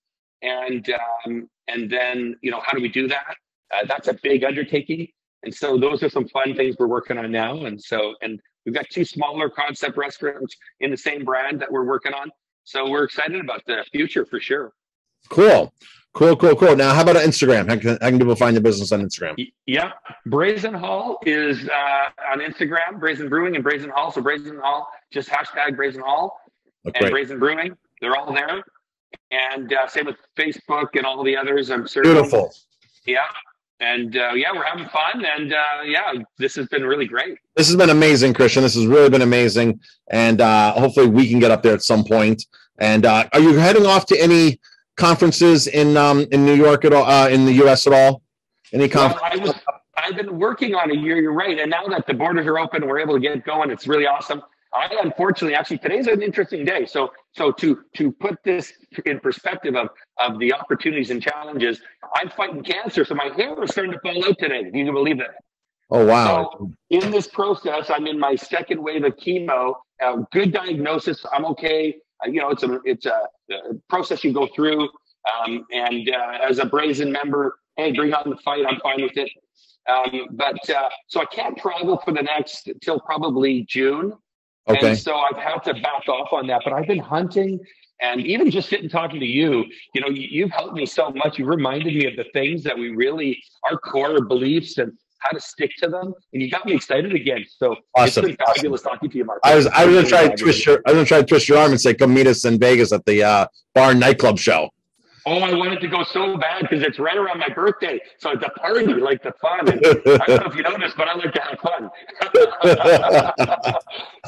and um, and then you know how do we do that? Uh, that's a big undertaking, and so those are some fun things we're working on now. And so and we've got two smaller concept restaurants in the same brand that we're working on. So we're excited about the future for sure. Cool. Cool, cool, cool. Now, how about Instagram? How can, how can people find the business on Instagram? Yeah, Brazen Hall is uh, on Instagram, Brazen Brewing and Brazen Hall. So Brazen Hall, just hashtag Brazen Hall okay. and Brazen Brewing. They're all there. And uh, same with Facebook and all the others. I'm sure. Beautiful. Yeah. And uh, yeah, we're having fun. And uh, yeah, this has been really great. This has been amazing, Kristjan. This has really been amazing. And uh, hopefully we can get up there at some point. And uh, are you heading off to any conferences in um, in New York at all, uh, in the U.S. at all? Any conferences? Well, I have been working on a year. You're right, and now that the borders are open, we're able to get going. It's really awesome. I unfortunately, actually, today's an interesting day. So, so to to put this in perspective of of the opportunities and challenges, I'm fighting cancer, so my hair is starting to fall out today. If you can believe that. Oh wow! So in this process, I'm in my second wave of chemo. Uh, good diagnosis. I'm okay. Uh, you know, it's a it's a, process you go through. Um, and uh, as a brazen member, hey, bring on the fight. I'm fine with it. Um, but uh, so I can't travel for the next till probably June. Okay. And so I've had to back off on that. But I've been hunting and even just sitting talking to you, you know, you, have helped me so much. You reminded me of the things that we really, our core beliefs and how to stick to them, and you got me excited again. So awesome. it's been fabulous awesome. talking to you, Mark. I was I was gonna try to twist your I was gonna try to twist your arm and say, come meet us in Vegas at the uh, bar nightclub show. Oh, I wanted to go so bad because it's right around my birthday. So it's a party, like the fun. And I don't know if you noticed, but I like to have fun.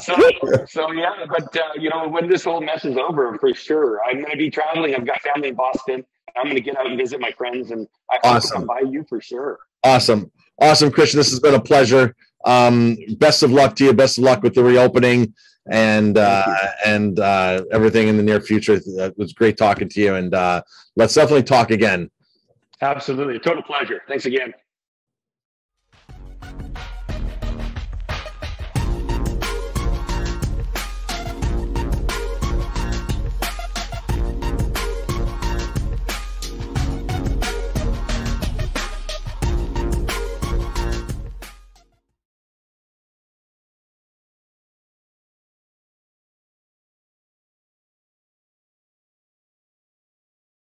so, so yeah, but uh, you know, when this whole mess is over, for sure, I'm going to be traveling. I've got family in Boston. I'm going to get out and visit my friends, and I awesome. to come by you for sure. Awesome. Awesome, Kristjan. This has been a pleasure. Um, best of luck to you. Best of luck with the reopening and uh, and uh, everything in the near future. It was great talking to you, and uh, let's definitely talk again. Absolutely, total pleasure. Thanks again.